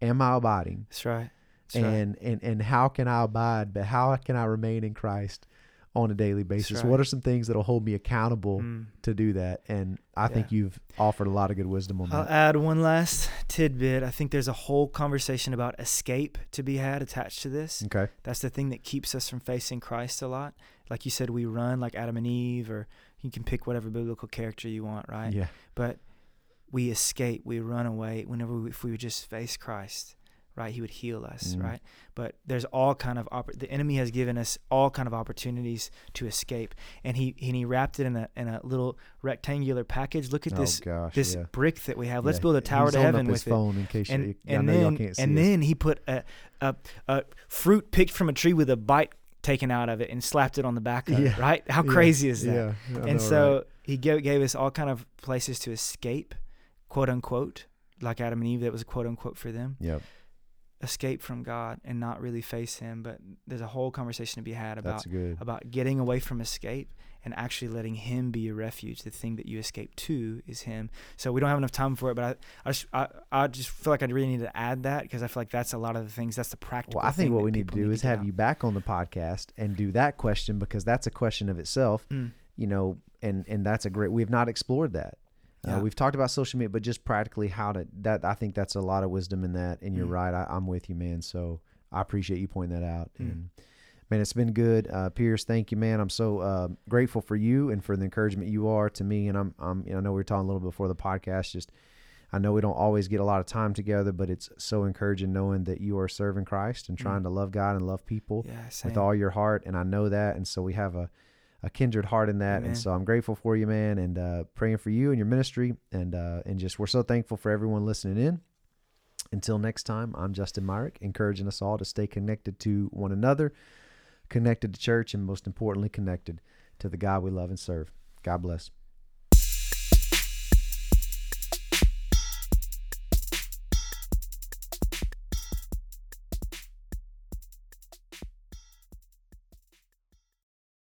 [SPEAKER 1] Am I abiding?
[SPEAKER 3] That's right. That's right.
[SPEAKER 1] and and and how can I abide? But how can I remain in Christ on a daily basis?
[SPEAKER 3] right.
[SPEAKER 1] What are some things that'll hold me accountable
[SPEAKER 3] Mm.
[SPEAKER 1] to do that? And I think you've offered a lot of good wisdom on that.
[SPEAKER 3] I'll add one last tidbit. I think there's a whole conversation about escape to be had attached to this.
[SPEAKER 1] Okay.
[SPEAKER 3] That's the thing that keeps us from facing Christ a lot. Like you said, we run like Adam and Eve, or you can pick whatever biblical character you want, right?
[SPEAKER 1] Yeah.
[SPEAKER 3] But we escape, we run away whenever we, if we would just face Christ, right? He would heal us,
[SPEAKER 1] Mhm.
[SPEAKER 3] right? But there's all kind of oppor- the enemy has given us all kind of opportunities to escape, and he and he wrapped it in a in a little rectangular package. Look at
[SPEAKER 1] oh
[SPEAKER 3] this
[SPEAKER 1] gosh.
[SPEAKER 3] this
[SPEAKER 1] yeah.
[SPEAKER 3] brick that we have. Let's
[SPEAKER 1] Yeah.
[SPEAKER 3] build a tower to heaven with it
[SPEAKER 1] phone in case
[SPEAKER 3] and
[SPEAKER 1] you,
[SPEAKER 3] and then
[SPEAKER 1] y'all can't see
[SPEAKER 3] and then he put a, a a fruit picked from a tree with a bite taken out of it and slapped it on the back of
[SPEAKER 1] Yeah.
[SPEAKER 3] it. Right? How crazy is that?
[SPEAKER 1] Yeah. Know,
[SPEAKER 3] and so
[SPEAKER 1] right?
[SPEAKER 3] he gave, gave us all kind of places to escape, quote unquote, like Adam and Eve. That was a quote unquote for them.
[SPEAKER 1] Yep.
[SPEAKER 3] Escape from God and not really face Him. But there's a whole conversation to be had about about getting away from escape and actually letting him be your refuge. The thing that you escape to is him. So we don't have enough time for it, but I, I, just, I, I just feel like I really need to add that because I feel like that's a lot of the things. That's the practical.
[SPEAKER 1] Well, I think
[SPEAKER 3] thing
[SPEAKER 1] what we need to do is
[SPEAKER 3] get
[SPEAKER 1] have
[SPEAKER 3] out.
[SPEAKER 1] you back on the podcast and do that question because that's a question of itself.
[SPEAKER 3] Mm.
[SPEAKER 1] you know, and and that's a great. We've not explored that.
[SPEAKER 3] Yeah.
[SPEAKER 1] Uh, we've talked about social media, but just practically how to. That I think that's a lot of wisdom in that. And you're
[SPEAKER 3] Mm.
[SPEAKER 1] right. I, I'm with you, man. So I appreciate you pointing that out.
[SPEAKER 3] Mm.
[SPEAKER 1] And man, it's been good. Uh, Pierce, thank you, man. I'm so uh, grateful for you and for the encouragement you are to me. And I'm, I'm, you know, I know we were talking a little before the podcast. Just, I know we don't always get a lot of time together, but it's so encouraging knowing that you are serving Christ and trying
[SPEAKER 3] Mm.
[SPEAKER 1] to love God and love people
[SPEAKER 3] Yeah,
[SPEAKER 1] with all your heart and i know that and so we have a, a kindred heart in that.
[SPEAKER 3] Amen.
[SPEAKER 1] and so i'm grateful for you man and uh, praying for you and your ministry. And uh, and just we're so thankful for everyone listening in. Until next time i'm justin myrick encouraging us all to stay connected to one another connected to church and most importantly connected to the god we love and serve. God bless